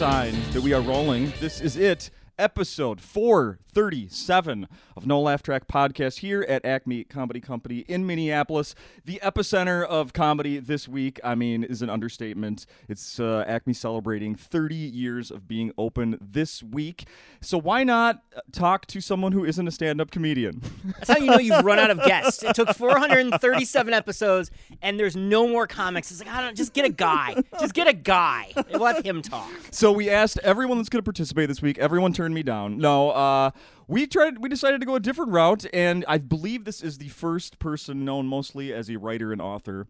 sign that we are rolling. This is it, episode 437 of No Laugh Track Podcast here at Acme Comedy Company in Minneapolis. The epicenter of comedy this week, I mean, is an understatement. It's uh, Acme celebrating 30 years of being open this week. So why not talk to someone who isn't a stand up comedian? That's how you know you've run out of guests. It took 437 episodes, and there's no more comics. It's like, I don't just get a guy. Just get a guy. Let him talk. So we asked everyone that's going to participate this week. Everyone turned me down. No, uh, we tried. We decided to go a different route, and I believe this is the first person known mostly as a writer and author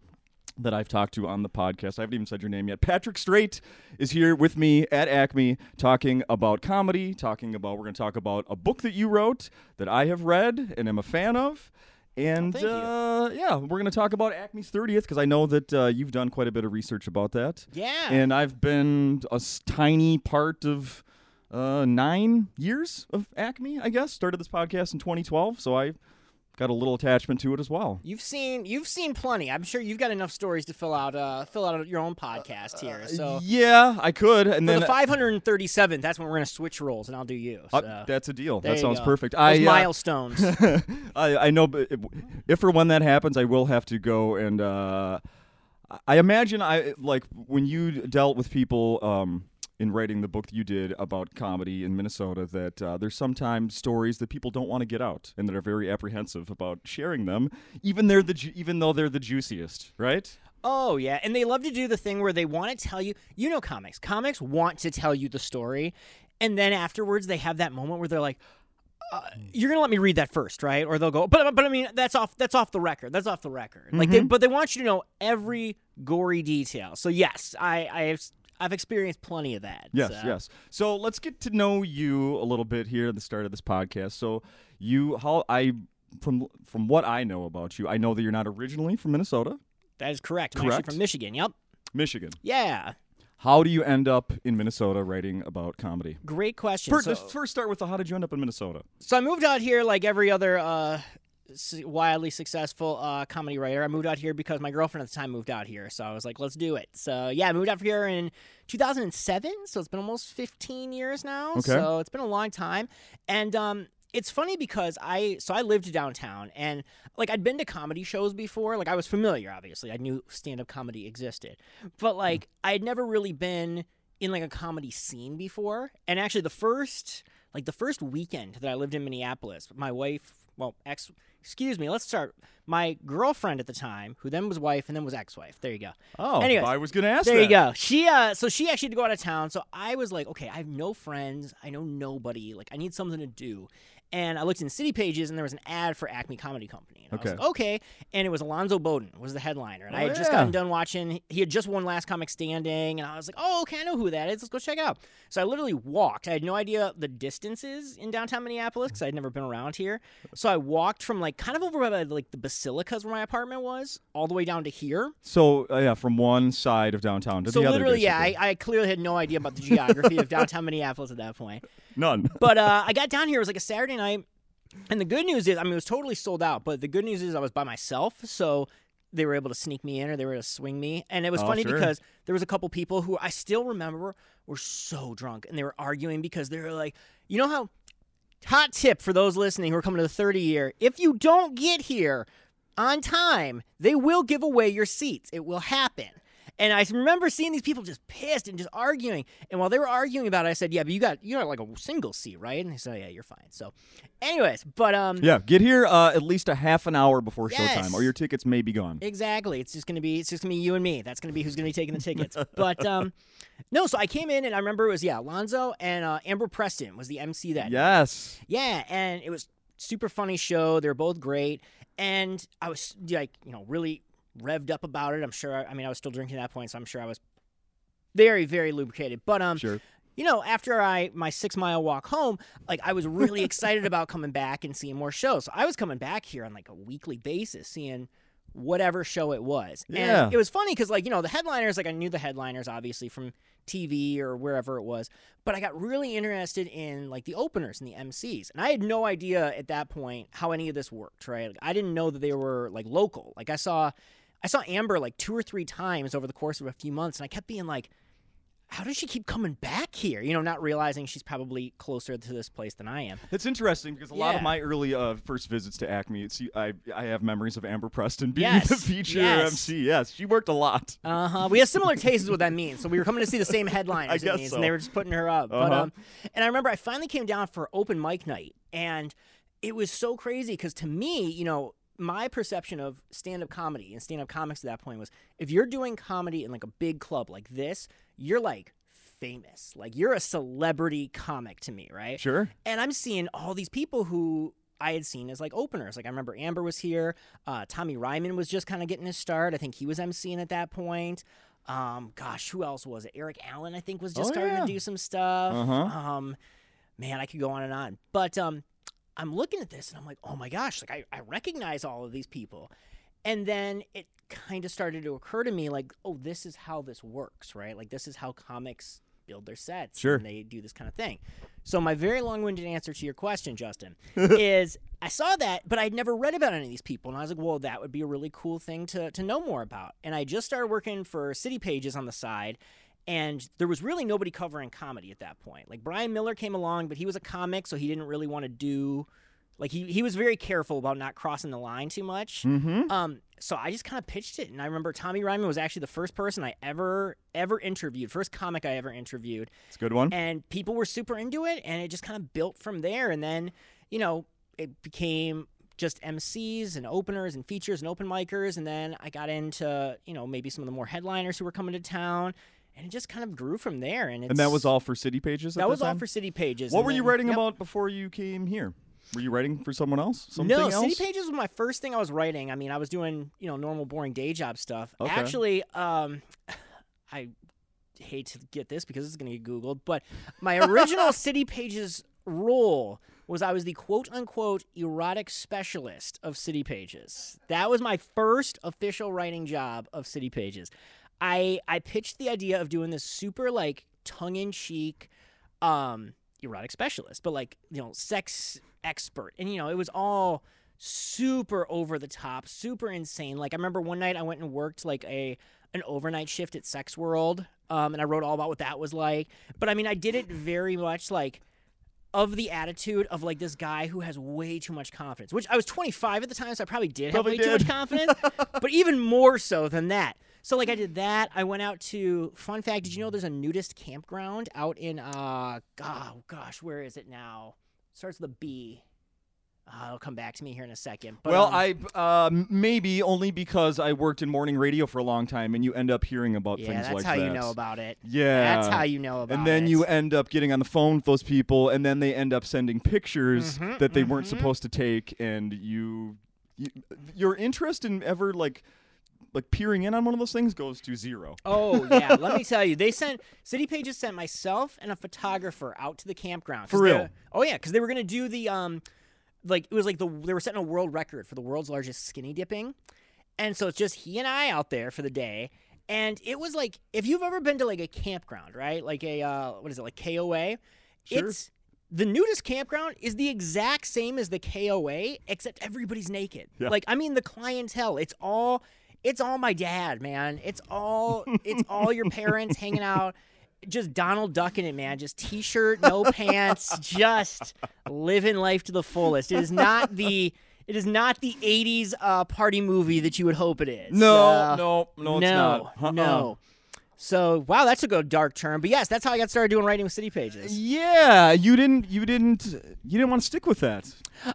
that I've talked to on the podcast. I haven't even said your name yet. Patrick Strait is here with me at Acme talking about comedy, talking about, we're going to talk about a book that you wrote that I have read and am a fan of. And uh, yeah, we're going to talk about Acme's 30th because I know that uh, you've done quite a bit of research about that. Yeah. And I've been a s- tiny part of uh, nine years of Acme, I guess. Started this podcast in 2012, so I got a little attachment to it as well. You've seen you've seen plenty. I'm sure you've got enough stories to fill out uh, fill out your own podcast here. So Yeah, I could. And then the 537th, that's when we're gonna switch roles, and I'll do you. So. uh, that's a deal. There That sounds go. perfect. Those I uh, milestones. I, I know, but if, if or when that happens, I will have to go and uh, I imagine I like when you dealt with people um, in writing the book that you did about comedy in Minnesota that uh, there's sometimes stories that people don't want to get out and that are very apprehensive about sharing them, even they're the ju- even though they're the juiciest, right? Oh yeah, and they love to do the thing where they want to tell you. You know, comics. Comics want to tell you the story, and then afterwards they have that moment where they're like, uh, "You're gonna let me read that first, right?" Or they'll go, "But but I mean, that's off that's off the record. That's off the record." Like, they, but they want you to know every gory detail. So yes, I I have I've experienced plenty of that. Yes, so. yes. So let's get to know you a little bit here at the start of this podcast. So you, how I, from from what I know about you, I know that you're not originally from Minnesota, That is correct. I'm Correct. actually from Michigan. Yep. Michigan. Yeah. How do you end up in Minnesota writing about comedy? Great question. First, So- let's first start with the how did you end up in Minnesota? So I moved out here like every other uh, wildly successful uh, comedy writer. I moved out here because my girlfriend at the time moved out here. So I was like, let's do it. So yeah, I moved out here in 2007. So it's been almost 15 years now. Okay. So it's been a long time. And um, it's funny because I so I lived downtown and like I'd been to comedy shows before. Like I was familiar, obviously. I knew stand up comedy existed, but like I had never really been in like a comedy scene before. And actually, the first like the first weekend that I lived in Minneapolis, my wife, well, ex, excuse me, let's start. My girlfriend at the time, who then was wife and then was ex-wife. There you go. Oh, Anyways, I was going to ask There that. you go. She uh so she actually had to go out of town. So I was like, okay, I have no friends. I know nobody. Like I need something to do. And I looked in City Pages and there was an ad for Acme Comedy Company. And I was Okay. like, okay. And it was Alonzo Bodden was the headliner. And I Oh, had just gotten done watching he had just won Last Comic Standing and I was like, oh okay, I know who that is. Let's go check it out. So I literally walked. I had no idea the distances in downtown Minneapolis because I'd never been around here. So I walked from like kind of over by like the basilicas where my apartment was, all the way down to here. So uh, yeah, from one side of downtown to So the other. So literally, yeah, I. I clearly had no idea about the geography of downtown Minneapolis at that point. None. But uh, I got down here. It was like a Saturday night, and the good news is, I mean, it was totally sold out. But the good news is, I was by myself, so they were able to sneak me in, or they were able to swing me. And it was Oh, funny sure. because there was a couple people who I still remember were so drunk, and they were arguing because they were like, you know how. Hot tip for those listening who are coming to the 30 year: if you don't get here on time, they will give away your seats. It will happen. And I remember seeing these people just pissed and just arguing. And while they were arguing about it, I said, "Yeah, but you got you got like a single seat, right?" And they said, "Yeah, you're fine." So, anyways, but um, Yeah, get here uh, at least a half an hour before Yes. showtime, or your tickets may be gone. Exactly. It's just gonna be it's just gonna be you and me. That's gonna be who's gonna be taking the tickets. but um, no. So I came in and I remember it was yeah, Alonzo and uh, Amber Preston was the MC that. Yes. Yeah, and it was super funny show. They're both great, and I was like, you know, really revved up about it. I'm sure. I mean, I was still drinking at that point, so I'm sure I was very, very lubricated. But um, Sure. you know, after I my six mile walk home, like I was really excited about coming back and seeing more shows. So I was coming back here on like a weekly basis, seeing whatever show it was. Yeah. And it was funny because like, you know, the headliners, like I knew the headliners obviously from TV or wherever it was, but I got really interested in like the openers and the MCs. And I had no idea at that point how any of this worked, right? Like, I didn't know that they were like local. Like I saw I saw Amber like two or three times over the course of a few months and I kept being like how does she keep coming back here? You know, not realizing she's probably closer to this place than I am. It's interesting because a lot of my early uh, first visits to Acme, it's, I I have memories of Amber Preston being Yes, the feature yes. MC. Yes, she worked a lot. Uh huh. We have similar tastes, is what that means. So we were coming to see the same headliners. I guess means, so. and they were just putting her up. Uh-huh. um, and I remember I finally came down for open mic night, and it was so crazy because to me, you know, my perception of stand-up comedy and stand-up comics at that point was if you're doing comedy in like a big club like this, you're like famous, like you're a celebrity comic to me, right? Sure. And I'm seeing all these people who I had seen as like openers. Like I remember Amber was here. Uh, Tommy Ryman was just kind of getting his start. I think he was emceeing at that point. Um, gosh, who else was it? Eric Allen, I think, was just Oh, starting yeah. to do some stuff. Uh-huh. Um, man, I could go on and on. But um, I'm looking at this and I'm like, oh my gosh, like I, I recognize all of these people. And then it kind of started to occur to me like, oh, this is how this works, right? Like this is how comics build their sets. Sure. And they do this kind of thing. So my very long-winded answer to your question, Justin, is I saw that, but I'd never read about any of these people, and I was like, well, that would be a really cool thing to to know more about. And I just started working for City Pages on the side. And there was really nobody covering comedy at that point. Like Brian Miller came along, but he was a comic, so he didn't really want to do like he, he was very careful about not crossing the line too much. Mm-hmm. Um, so I just kind of pitched it, and I remember Tommy Ryman was actually the first person I ever ever interviewed, first comic I ever interviewed, It's a good one. and people were super into it, and it just kind of built from there. And then, you know, it became just MCs and openers and features and open micers, and then I got into you know maybe some of the more headliners who were coming to town, and it just kind of grew from there. And, it's, and that was all for City Pages. At That was all time? for City Pages. What were you writing yep. about before you came here? Were you writing for someone else? Something no, else? City Pages was my first thing I was writing. I mean, I was doing you know normal boring day job stuff. Okay. Actually, um, I hate to get this because it's going to get googled, but my original City Pages role was I was the quote unquote erotic specialist of City Pages. That was my first official writing job of City Pages. I I pitched the idea of doing this super like tongue in cheek um erotic specialist, but like, you know, sex expert. And you know, it was all super over the top, super insane. Like I remember one night I went and worked like a an overnight shift at Sex World, um, and I wrote all about what that was like. But I mean, I did it very much like of the attitude of like this guy who has way too much confidence. Which I was 25 at the time, so I probably did Probably have way too much confidence. but even more so than that. So like I did that. I went out to fun fact. Did you know there's a nudist campground out in uh oh gosh where is it now? Starts with a B. Uh, it'll come back to me here in a second. But, well, um, I uh, maybe only because I worked in morning radio for a long time, and you end up hearing about yeah, things like that. that's how you know about it. Yeah, That's how you know about it. And then it. you end up getting on the phone with those people, and then they end up sending pictures Mhm, that they weren't mhm. supposed to take, and you, you, your interest in ever like, like peering in on one of those things goes to zero. Oh yeah, let me tell you, they sent City Pages sent myself and a photographer out to the campground For real? Oh yeah, because they were gonna do the um, like it was like the they were setting a world record for the world's largest skinny dipping, and so it's just he and I out there for the day, and it was like if you've ever been to like a campground, right? Like a uh, what is it like KOA? Sure. It's the nudist campground is the exact same as the KOA, except everybody's naked. Yeah. Like I mean, the clientele, it's all it's all my dad, man. It's all it's all your parents hanging out, just Donald ducking it, man. Just t-shirt, no pants, just living life to the fullest. It is not the it is not the '80s uh, party movie that you would hope it is. No, Uh, no, no, it's no, not. Uh-uh. no. So wow, that's a a dark turn. But yes, that's how I got started doing writing with City Pages. Yeah, you didn't, you didn't, you didn't want to stick with that.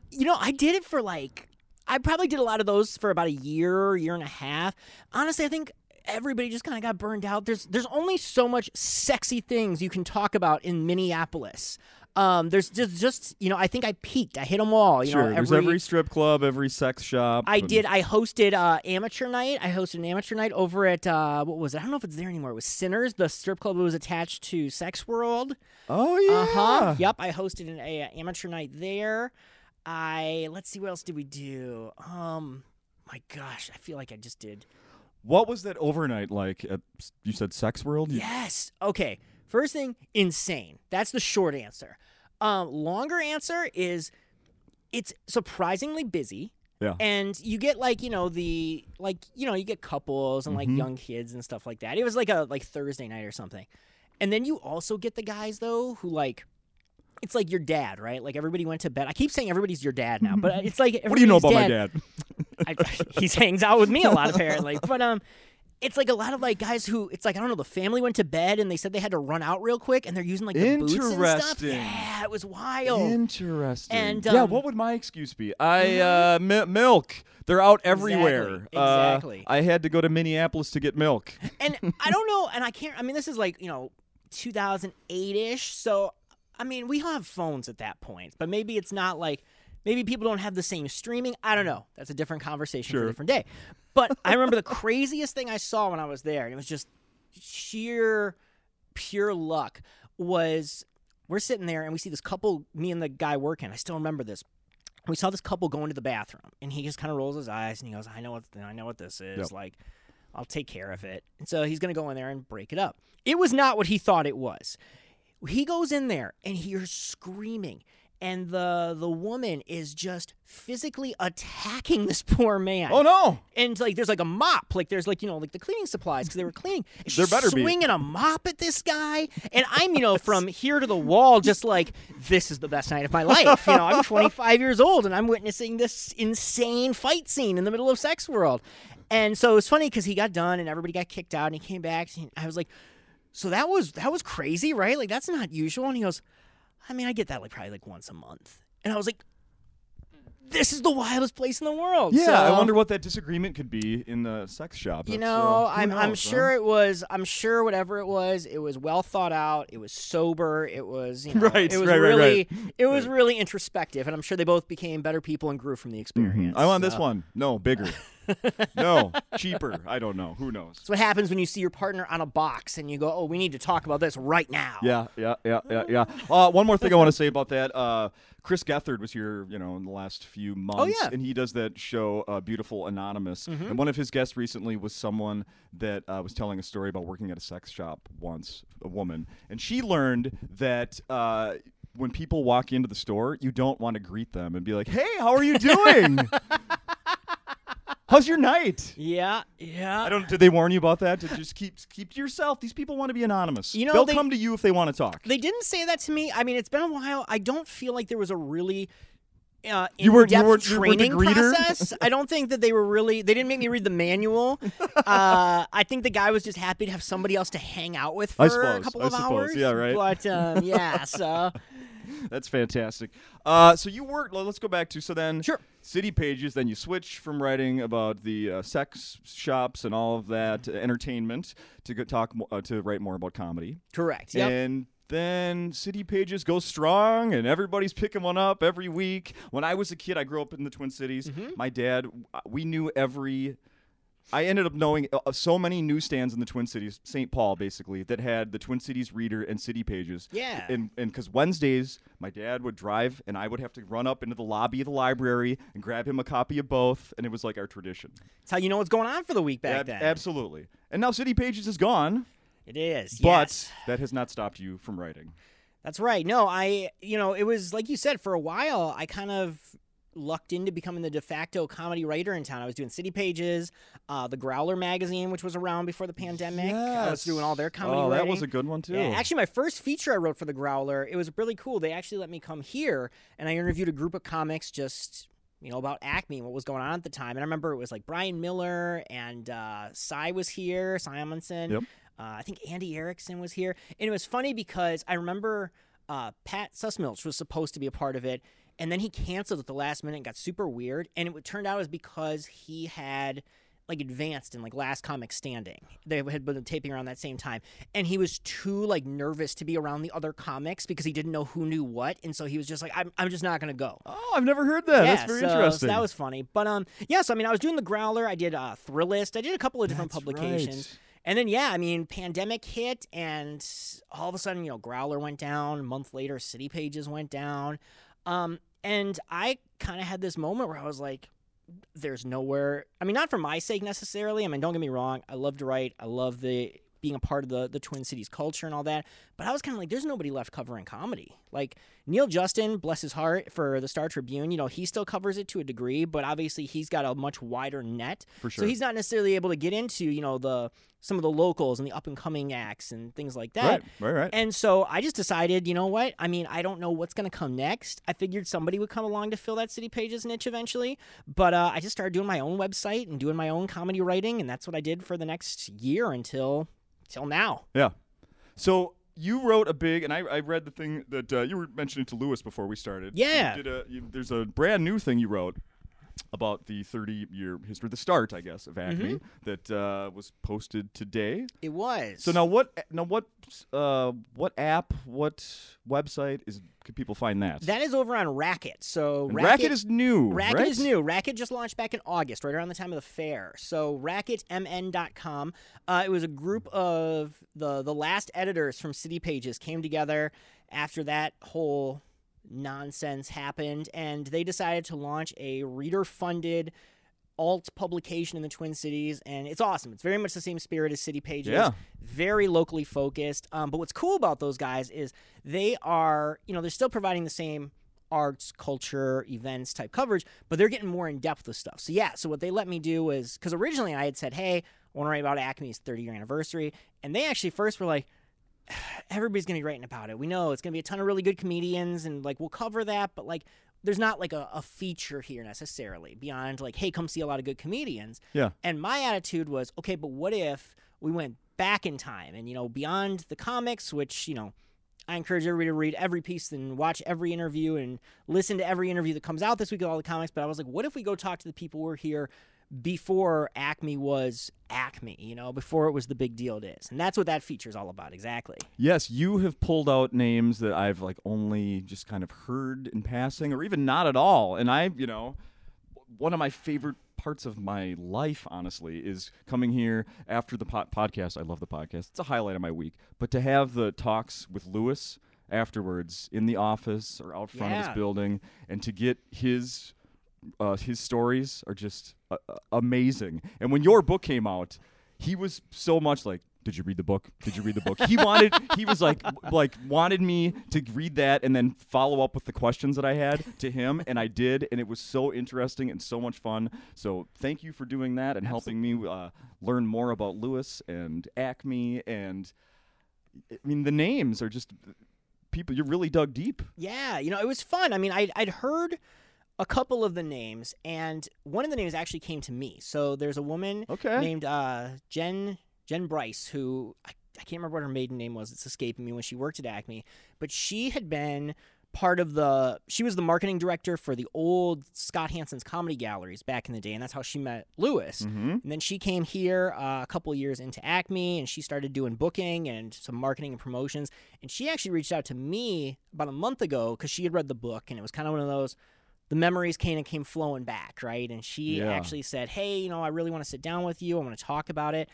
You know, I did it for like I probably did a lot of those for about a year, year and a half. Honestly, I think everybody just kind of got burned out. There's there's only so much sexy things you can talk about in Minneapolis. Um, there's just just you know, I think I peaked. I hit them all. You sure, know, there's every strip club, every sex shop. I and- did. I hosted uh, amateur night. I hosted an amateur night over at uh, what was it? I don't know if it's there anymore. It was Sinners, the strip club that was attached to Sex World. Oh yeah. Uh huh. Yep. I hosted an a, amateur night there. I let's see what else did we do. Um, my gosh, I feel like I just did. What was that overnight like? At you said Sex World. You- Yes. Okay. First thing, insane. That's the short answer. Um, longer answer is it's surprisingly busy. Yeah. And you get like, you know, the like, you know, you get couples and like Mhm. young kids and stuff like that. It was like a like Thursday night or something. And then you also get the guys though who like it's like your dad, right? Like everybody went to bed. I keep saying everybody's your dad now, but it's like What do you know about everybody's my dad? I, he hangs out with me a lot apparently. But um it's like a lot of like guys who it's like I don't know the family went to bed and they said they had to run out real quick and they're using like the boots and stuff. Interesting. Yeah, it was wild. Interesting. And, yeah, um, mm-hmm. what would my excuse be? I uh, mi- milk. They're out everywhere. Exactly, Uh, exactly. I had to go to Minneapolis to get milk. and I don't know, and I can't. I mean, this is like you know, 2008 ish. So I mean, we all have phones at that point, but maybe it's not like maybe people don't have the same streaming. I don't know. That's a different conversation for a different day. But I remember the craziest thing I saw when I was there, and it was just sheer pure luck. Was we're sitting there and we see this couple, me and the guy working. I still remember this. We saw this couple go into the bathroom, and he just kind of rolls his eyes and he goes, "I know what I know what this is. Yep. Like, I'll take care of it." And so he's gonna go in there and break it up. It was not what he thought it was. He goes in there and he's screaming, and the the woman is just physically attacking this poor man. Oh no! And like, there's like a mop, like there's like you know like the cleaning supplies because they were cleaning. And There she's better be. swinging a mop at this guy, and I'm you know from here to the wall, just like this is the best night of my life. You know, I'm 25 years old and I'm witnessing this insane fight scene in the middle of Sex World. And so it was funny because he got done and everybody got kicked out, and he came back. And I was like, "So that was that was crazy, right? Like that's not usual." And he goes, "I mean, I get that like probably like once a month." And I was like, "This is the wildest place in the world." Yeah, I wonder what that disagreement could be in the sex shop. you That's, know, uh, I'm I'm knows, huh? sure it was. I'm sure whatever it was, it was well thought out. It was sober. It was you know, Right, It was right, right, really right. it was really introspective, and I'm sure they both became better people and grew from the experience. Mm-hmm. I want this one. No, bigger. no, cheaper. I don't know. Who knows? That's what happens when you see your partner on a box and you go, "Oh, we need to talk about this right now." Yeah, yeah, yeah, yeah, yeah. Uh, one more thing I want to say about that. Uh, Chris Gethard was here, you know, in the last few months, Oh, yeah. and he does that show, uh, Beautiful Anonymous. Mm-hmm. And one of his guests recently was someone that uh, was telling a story about working at a sex shop once, a woman, and she learned that. Uh, when people walk into the store, you don't want to greet them and be like, "Hey, how are you doing? How's your night?" Yeah, yeah. I don't. Did they warn you about that? To just keep keep to yourself. These people want to be anonymous. You know, they'll they- come to you if they want to talk. They didn't say that to me. I mean, it's been a while. I don't feel like there was a really uh, You were- you in-depth you were the training process. I don't think that they were really. They didn't make me read the manual. uh, I think the guy was just happy to have somebody else to hang out with for I a suppose, couple I of suppose. hours. Yeah, right. But um, yeah, so That's fantastic. Uh, so you worked. well, Let's go back to so then. Sure. City pages. Then you switch from writing about the uh, sex shops and all of that uh, entertainment to go talk mo- uh, to write more about comedy. correct. Yep. And then City Pages go strong, and everybody's picking one up every week. When I was a kid, I grew up in the Twin Cities. Mm-hmm. My dad, uh, we knew every. I ended up knowing uh, so many newsstands in the Twin Cities, St. Paul basically, that had the Twin Cities Reader and City Pages. Yeah. And and because Wednesdays, my dad would drive, and I would have to run up into the lobby of the library and grab him a copy of both, and it was like our tradition. That's how you know what's going on for the week back Ab- then. Absolutely. And now City Pages is gone, It is. but yes. that has not stopped you from writing. That's right. No, I, you know, it was like you said, for a while, I kind of lucked into becoming the de facto comedy writer in town. I was doing City Pages, uh, the Growler magazine, which was around before the pandemic. I was doing all their comedy Oh, writing. that was a good one too. Yeah, actually, my first feature I wrote for the Growler, it was really cool. They actually let me come here, and I interviewed a group of comics just, you know, about Acme and what was going on at the time. And I remember it was like Brian Miller and uh, Cy was here, Amundson. Yep. Uh, I think Andy Erickson was here, and it was funny because I remember uh, Pat Sussmilch was supposed to be a part of it, and then he canceled at the last minute and got super weird. And it turned out it was because he had like advanced in like Last Comic Standing. They had been taping around that same time, and he was too like nervous to be around the other comics because he didn't know who knew what, and so he was just like, "I'm, I'm just not gonna go." oh, I've never heard that. yeah, That's very so, so interesting. that was funny. But um, yeah. So I mean, I was doing the Growler. I did uh, Thrillist. I did a couple of different That's publications. right. And then yeah, I mean, pandemic hit, and all of a sudden, you know, Growler went down. A month later, City Pages went down. Um, and I kind of had this moment where I was like, "There's nowhere." I mean, not for my sake necessarily. I mean, don't get me wrong. I love to write. I love the being a part of the the Twin Cities culture and all that. But I was kind of like, "There's nobody left covering comedy." Like Neal Justin, bless his heart, for the Star Tribune. You know, he still covers it to a degree, but obviously he's got a much wider net. For sure. So he's not necessarily able to get into, you know, the some of the locals and the up and coming acts and things like that. Right, right, right. And so I just decided, you know what? I mean, I don't know what's going to come next. I figured somebody would come along to fill that City Pages niche eventually. But uh, I just started doing my own website and doing my own comedy writing. And that's what I did for the next year until, until now. Yeah. So you wrote a big, and I, I read the thing that uh, you were mentioning to Louis before we started. Yeah. You did a, you, there's a brand new thing you wrote about the 30 year history, the start, I guess, of Acme Mm-hmm. that uh, was posted today. It was. So now what? Now what? Uh, what app? What website is? Could people find that? that is over on Racket. So And Racket, is new. Racket right? is new. Racket just launched back in August, right around the time of the fair. So racketmn.com. Uh, it was a group of the the last editors from City Pages came together after that whole nonsense happened, and they decided to launch a reader funded alt publication in the Twin Cities, and it's awesome. It's very much the same spirit as City Pages. Yeah. Very locally focused. Um, but what's cool about those guys is they are, you know, they're still providing the same arts, culture, events type coverage, but they're getting more in depth with stuff. So yeah, so what they let me do is because originally I had said, hey, I want to write about Acme's 30 year anniversary, and they actually first were like, everybody's gonna be writing about it. We know it's gonna be a ton of really good comedians, and like we'll cover that, but like there's not like a, a feature here necessarily beyond like, hey, come see a lot of good comedians. Yeah. And my attitude was, okay, but what if we went back in time and you know beyond the comics, which you know. I encourage everybody to read every piece and watch every interview and listen to every interview that comes out this week of all the comics. But I was like, what if we go talk to the people who are here before Acme was Acme, you know, before it was the big deal it is. And that's what that feature is all about, exactly. Yes, you have pulled out names that I've like only just kind of heard in passing, or even not at all. And I, you know, one of my favorite parts of my life, honestly, is coming here after the po- podcast. I love the podcast; it's a highlight of my week. But to have the talks with Louis afterwards in the office or out front of Yeah. his building, and to get his uh, his stories are just uh, uh, amazing. And when your book came out, he was so much like, "Did you read the book? Did you read the book?" He wanted, he was like, like wanted me to read that and then follow up with the questions that I had to him, and I did, and it was so interesting and so much fun. So thank you for doing that and helping me uh, learn more about Louis and Acme and. I mean, the names are just people. You're really dug deep. Yeah, you know, it was fun. I mean, I'd, I'd heard a couple of the names, and one of the names actually came to me. So there's a woman Okay. named uh, Jen Jen Bryce who I, I can't remember what her maiden name was. It's escaping me when she worked at Acme, but she had been part of the she was the marketing director for the old Scott Hansen's comedy galleries back in the day and that's how she met Louis. Mm-hmm. And then she came here uh, a couple years into Acme and she started doing booking and some marketing and promotions. And she actually reached out to me about a month ago because she had read the book and it was kind of one of those the memories kind of came flowing back, right? And she Yeah. actually said, "Hey, you know, I really want to sit down with you. I want to talk about it."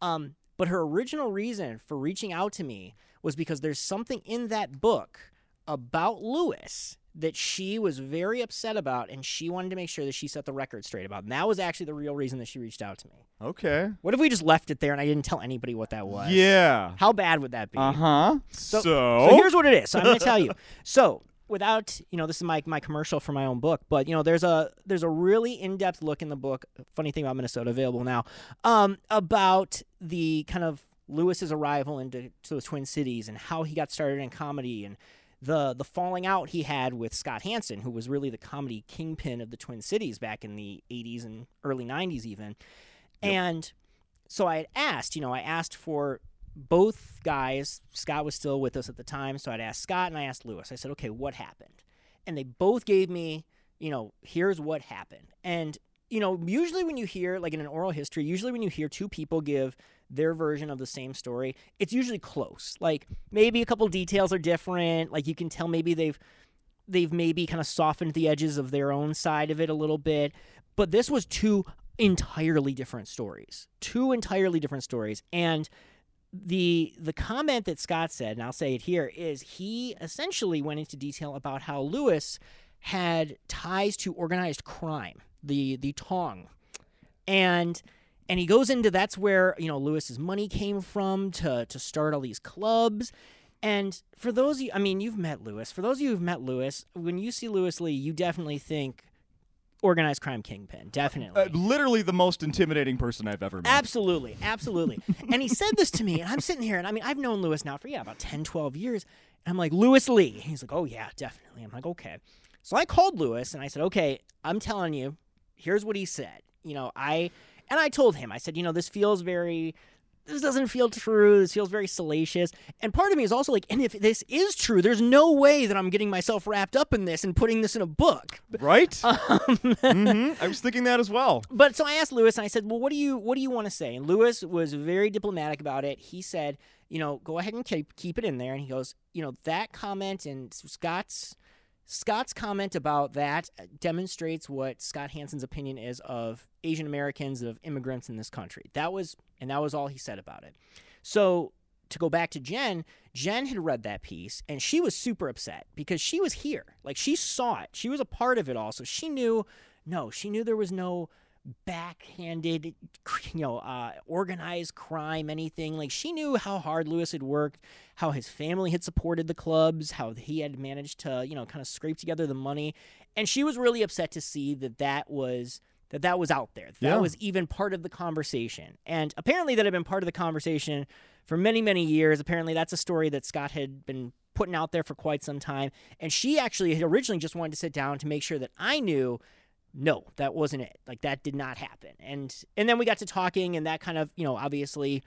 Um, but her original reason for reaching out to me was because there's something in that book about Louis that she was very upset about, and she wanted to make sure that she set the record straight about. And that was actually the real reason that she reached out to me. Okay. What if we just left it there and I didn't tell anybody what that was? Yeah. How bad would that be? Uh huh. So- So, So here's what it is. So I'm going to tell you. So without, you know, this is my my commercial for my own book, but you know, there's a there's a really in depth look in the book. Funny thing about Minnesota, available now, um, about the kind of Louis's arrival into to the Twin Cities and how he got started in comedy and the the falling out he had with Scott Hansen, who was really the comedy kingpin of the Twin Cities back in the 80s and early 90s even. And so I had asked, you know, I asked for both guys. Scott was still with us at the time, so I'd asked Scott and I asked Louis. I said, "Okay, what happened?" And they both gave me, you know, here's what happened. And you know, usually when you hear like in an oral history, usually when you hear two people give their version of the same story, it's usually close. Like maybe a couple details are different. Like you can tell maybe they've they've maybe kind of softened the edges of their own side of it a little bit. But this was two entirely different stories. Two entirely different stories. And the the comment that Scott said, and I'll say it here, is he essentially went into detail about how Louis had ties to organized crime, the the Tong, and and he goes into that's where you know Louis's money came from to to start all these clubs. And for those of you, I mean, you've met Louis. For those of you who've met Louis, when you see Louis Lee, you definitely think organized crime kingpin, definitely. Uh, literally the most intimidating person I've ever met. Absolutely, absolutely. and he said this to me, and I'm sitting here, and I mean, I've known Louis now for, yeah, about 10, 12 years. And I'm like, Louis Lee. He's like, oh, yeah, definitely. I'm like, okay. So I called Louis, and I said, okay, I'm telling you, here's what he said. You know, I, and I told him, I said, you know, this feels very, this doesn't feel true. This feels very salacious. And part of me is also like, and if this is true, there's no way that I'm getting myself wrapped up in this and putting this in a book. Right? Um, mm-hmm. I was thinking that as well. But so I asked Louis and I said, "Well, what do you what do you want to say?" And Louis was very diplomatic about it. He said, "You know, go ahead and keep keep it in there." And he goes, "You know, that comment and Scott's Scott's comment about that uh, demonstrates what Scott Hansen's opinion is of Asian Americans, of immigrants in this country. That was, and that was all he said about it. So to go back to Jen, Jen had read that piece and she was super upset because she was here. Like she saw it. She was a part of it all. So she knew, no, she knew there was no backhanded, you know, uh, organized crime, anything. Like she knew how hard Louis had worked, how his family had supported the clubs, how he had managed to, you know, kind of scrape together the money, and she was really upset to see that that was that that was out there. That Yeah. was even part of the conversation, and apparently that had been part of the conversation for many many years. Apparently that's a story that Scott had been putting out there for quite some time, and she actually had originally just wanted to sit down to make sure that I knew no that wasn't it. Like that did not happen. And and then we got to talking and that kind of you know obviously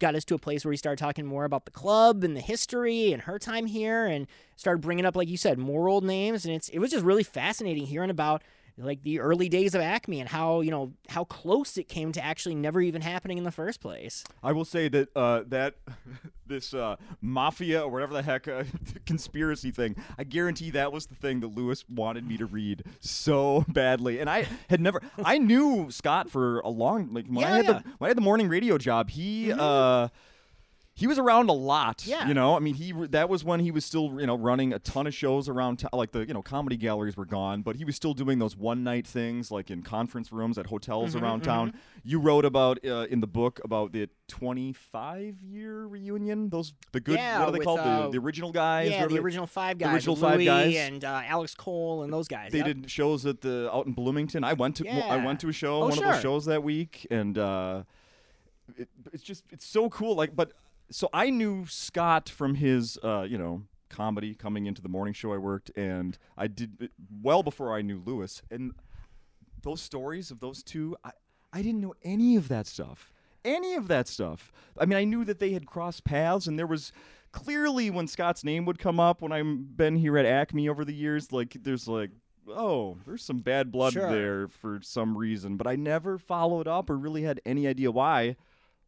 got us to a place where we started talking more about the club and the history and her time here and started bringing up like you said more old names. And it's it was just really fascinating hearing about like the early days of acme and how you know how close it came to actually never even happening in the first place I will say that uh, that this uh, mafia or whatever the heck uh, conspiracy thing, I guarantee that was the thing that Louis wanted me to read so badly. And I had never, I knew Scott for a long, like when I had yeah. the when I had the morning radio job, he. Uh, he was around a lot, Yeah. you know. I mean, he that was when he was still, you know, running a ton of shows around town. Like the, you know, comedy galleries were gone, but he was still doing those one night things, like in conference rooms at hotels Mm-hmm, around town. You wrote about uh, in the book about the 25 year reunion. Those the good, Yeah, what are they with, called? uh, the, the original guys. yeah the original five guys. the original five Louis guys. and uh, alex cole and those guys They Yep. did shows at the out in Bloomington. I went to I went to a show, Oh, one of those shows that week, and uh, it, it's just it's so cool. Like, but so I knew Scott from his uh, you know comedy coming into the morning show I worked, and I did well before I knew Louis. And those stories of those two, I I didn't know any of that stuff. Any of that stuff. I mean, I knew that they had crossed paths, and there was clearly when Scott's name would come up when I've been here at Acme over the years, like there's like, oh, there's some bad blood Sure. there for some reason, but I never followed up or really had any idea why.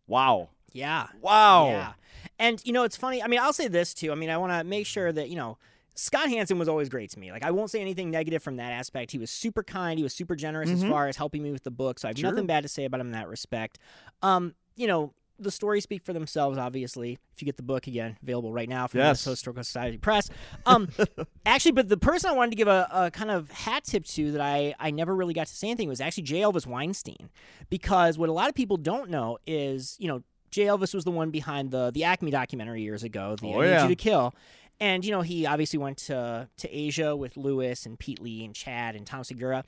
Wow. Yeah Wow. Yeah. And you know, it's funny. I mean, I'll say this too. I mean, I want to make sure that, you know, Scott Hansen was always great to me. Like I won't say anything negative from that aspect. He was super kind, he was super generous as Mhm. far as helping me with the book. So I have Sure. nothing bad to say about him in that respect. Um, you know, the stories speak for themselves, obviously. If you get the book again, available right now from Yes. the Historical Society Press. Um, actually, but the person I wanted to give a, a kind of hat tip to that I, I never really got to say anything was actually J. Elvis Weinstein. Because what a lot of people don't know is, you know, J. Elvis was the one behind the the Acme documentary years ago, the Oh, I Need yeah. You to Kill. And, you know, he obviously went to, to Asia with Louis and Pete Lee and Chad and Tom Segura.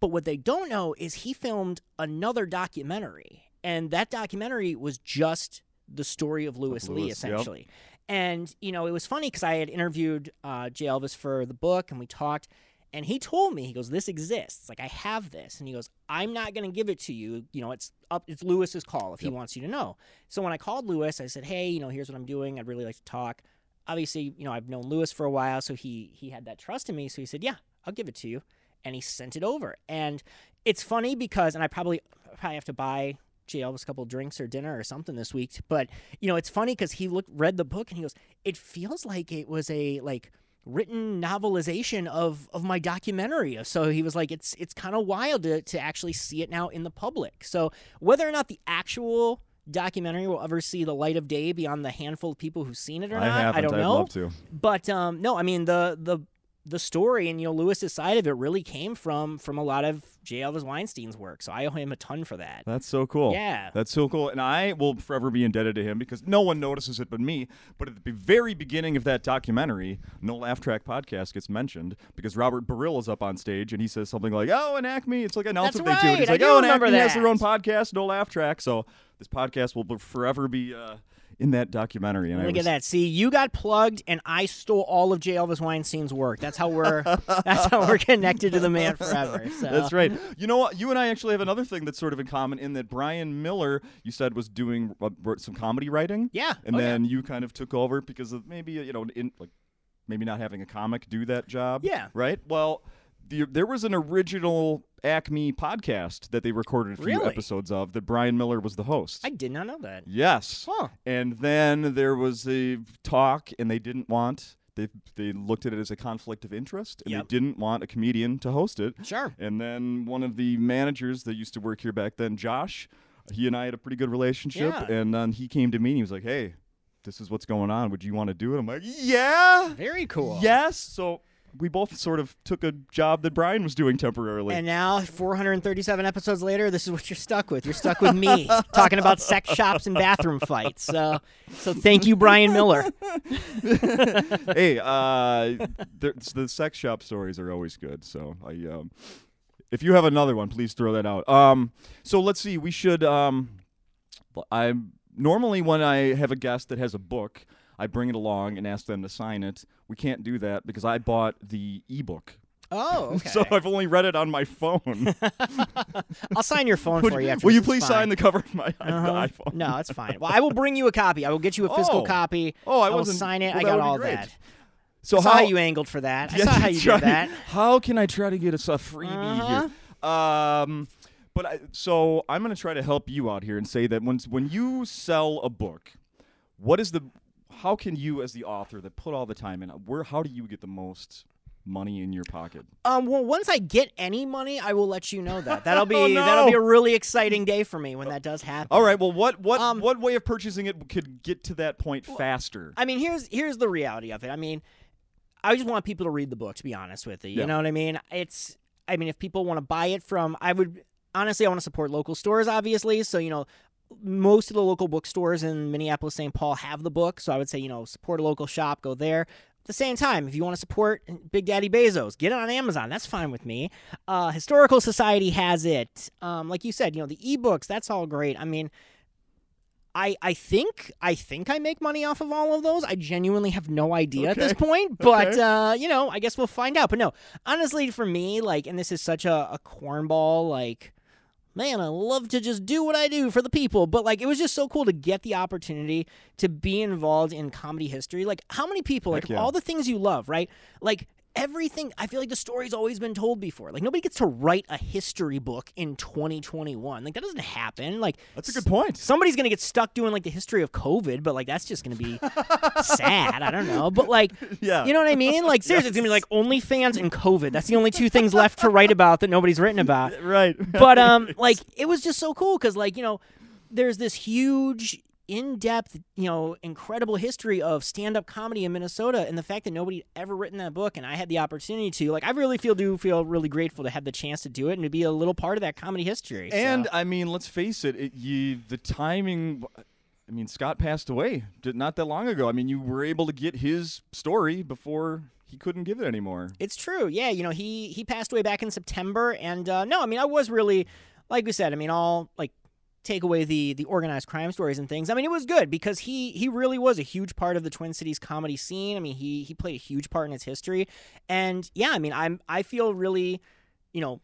But what they don't know is he filmed another documentary. And that documentary was just the story of Louis, Lee, Louis, yep. essentially. And, you know, it was funny because I had interviewed uh, J. Elvis for the book and we talked. And he told me, he goes, This exists. Like, I have this. And he goes, I'm not going to give it to you. You know, it's up, it's Louis's call if he wants you to know. So when I called Louis, I said, Hey, you know, here's what I'm doing. I'd really like to talk. Obviously, you know, I've known Louis for a while. So he, he had that trust in me. So he said, Yeah, I'll give it to you. And he sent it over. And it's funny because, and I probably, probably have to buy J. Elvis a couple drinks or dinner or something this week. But you know, it's funny because he looked read the book and he goes, "It feels like it was a like written novelization of of my documentary." So he was like, "It's it's kind of wild to to actually see it now in the public." So whether or not the actual documentary will ever see the light of day beyond the handful of people who've seen it or I not. I don't know. But um, no, I mean the the the story and you know Louis's side of it really came from from a lot of J. Elvis Weinstein's work. So I owe him a ton for that. That's so cool. Yeah. That's so cool. And I will forever be indebted to him because no one notices it but me. But at the very beginning of that documentary, No Laugh Track podcast gets mentioned because Robert Baril is up on stage and he says something like, Oh, and Acme. It's like an That's announcement they do. And he's. I like, do Oh, and Acme has their own podcast, No Laugh Track. So this podcast will forever be uh, in that documentary. And I Look was- at that. See, you got plugged, and I stole all of J. Elvis Weinstein's work. That's how we're. that's how we're connected to the man forever. So. That's right. You know what? You and I actually have another thing that's sort of in common in that Brian Miller, you said, was doing uh, some comedy writing. Yeah. And Oh, yeah. then you kind of took over because of maybe you know in like maybe not having a comic do that job. Yeah. Right. Well, the, there was an original Acme podcast that they recorded a few Really? episodes of that Brian Miller was the host. I did not know that. yes. Huh. And then there was a talk, and they didn't want. They, they looked at it as a conflict of interest, and Yep. they didn't want a comedian to host it. Sure. And then one of the managers that used to work here back then, Josh, he and I had a pretty good relationship. Yeah. And then he came to me and he was like, hey, this is what's going on. Would you want to do it? I'm like, yeah. Very cool. Yes. So we both sort of took a job that Brian was doing temporarily. And now, 437 episodes later, this is what you're stuck with. You're stuck with me talking about sex shops and bathroom fights. So, so thank you, Brian Miller. hey, uh, the, the sex shop stories are always good. So I, um, if you have another one, please throw that out. Um, so let's see. We should. Um, I normally when I have a guest that has a book, I bring it along and ask them to sign it. We can't do that because I bought the ebook. Oh, okay. So I've only read it on my phone. I'll sign your phone Would- for you. After will you please sign the cover of my Uh-huh. the iPhone? No, it's fine. Well, I will bring you a copy. I will get you a physical Oh. copy. Oh, I will wasn't- sign it. well, I got all great. that. So I saw how how you angled for that. I Yeah, saw how you try- did that. How can I try to get us a freebie Uh-huh. here? Um, but I, so I'm going to try to help you out here and say that when when you sell a book, what is the how can you as the author that put all the time in where how do you get the most money in your pocket? Um, well, once I get any money, I will let you know that. That'll be Oh, no. that'll be a really exciting day for me when that does happen. All right, well what what Um, what way of purchasing it could get to that point faster? I mean, here's here's the reality of it. I mean, I just want people to read the book. To be honest with you, you Yeah. know what I mean. It's. I mean, if people want to buy it from, I would honestly, I want to support local stores, obviously. So you know, most of the local bookstores in Minneapolis, St. Paul have the book. So I would say, you know, support a local shop, go there. At the same time, if you want to support Big Daddy Bezos, get it on Amazon. That's fine with me. Uh, Historical Society has it. Um, like you said, you know, the ebooks, that's all great. I mean, I I think I think I make money off of all of those. I genuinely have no idea at this point, but Okay. uh, you know, I guess we'll find out. But no, honestly, for me, like, and this is such a, a cornball, like, man, I love to just do what I do for the people. But like, it was just so cool to get the opportunity to be involved in comedy history. Like, how many people, like, yeah. all the things you love, right? Like. Everything I feel like the story's always been told before. Like nobody gets to write a history book in 2021. Like that doesn't happen. Like That's a good point. somebody's gonna get stuck doing like the history of COVID, but like that's just gonna be sad. I don't know, but like, Yeah. you know what I mean? Like seriously, it's gonna be like OnlyFans and COVID. That's the only two things left to write about that nobody's written about. Right. But um, like it was just so cool because like you know, there's this huge. In-depth, you know, incredible history of stand-up comedy in Minnesota, and the fact that nobody ever written that book, and I had the opportunity to, like, I really feel do feel really grateful to have the chance to do it and to be a little part of that comedy history. so. And I mean, let's face it, it you, the timing. I mean, Scott passed away not that long ago. I mean, you were able to get his story before he couldn't give it anymore. It's true. Yeah, you know, he he passed away back in September, and uh, no, I mean, I was really, like we said, I mean, all like take away the the organized crime stories and things. I mean, it was good because he he really was a huge part of the Twin Cities comedy scene. I mean, he he played a huge part in its history, and yeah, I mean, I'm I feel really, you know.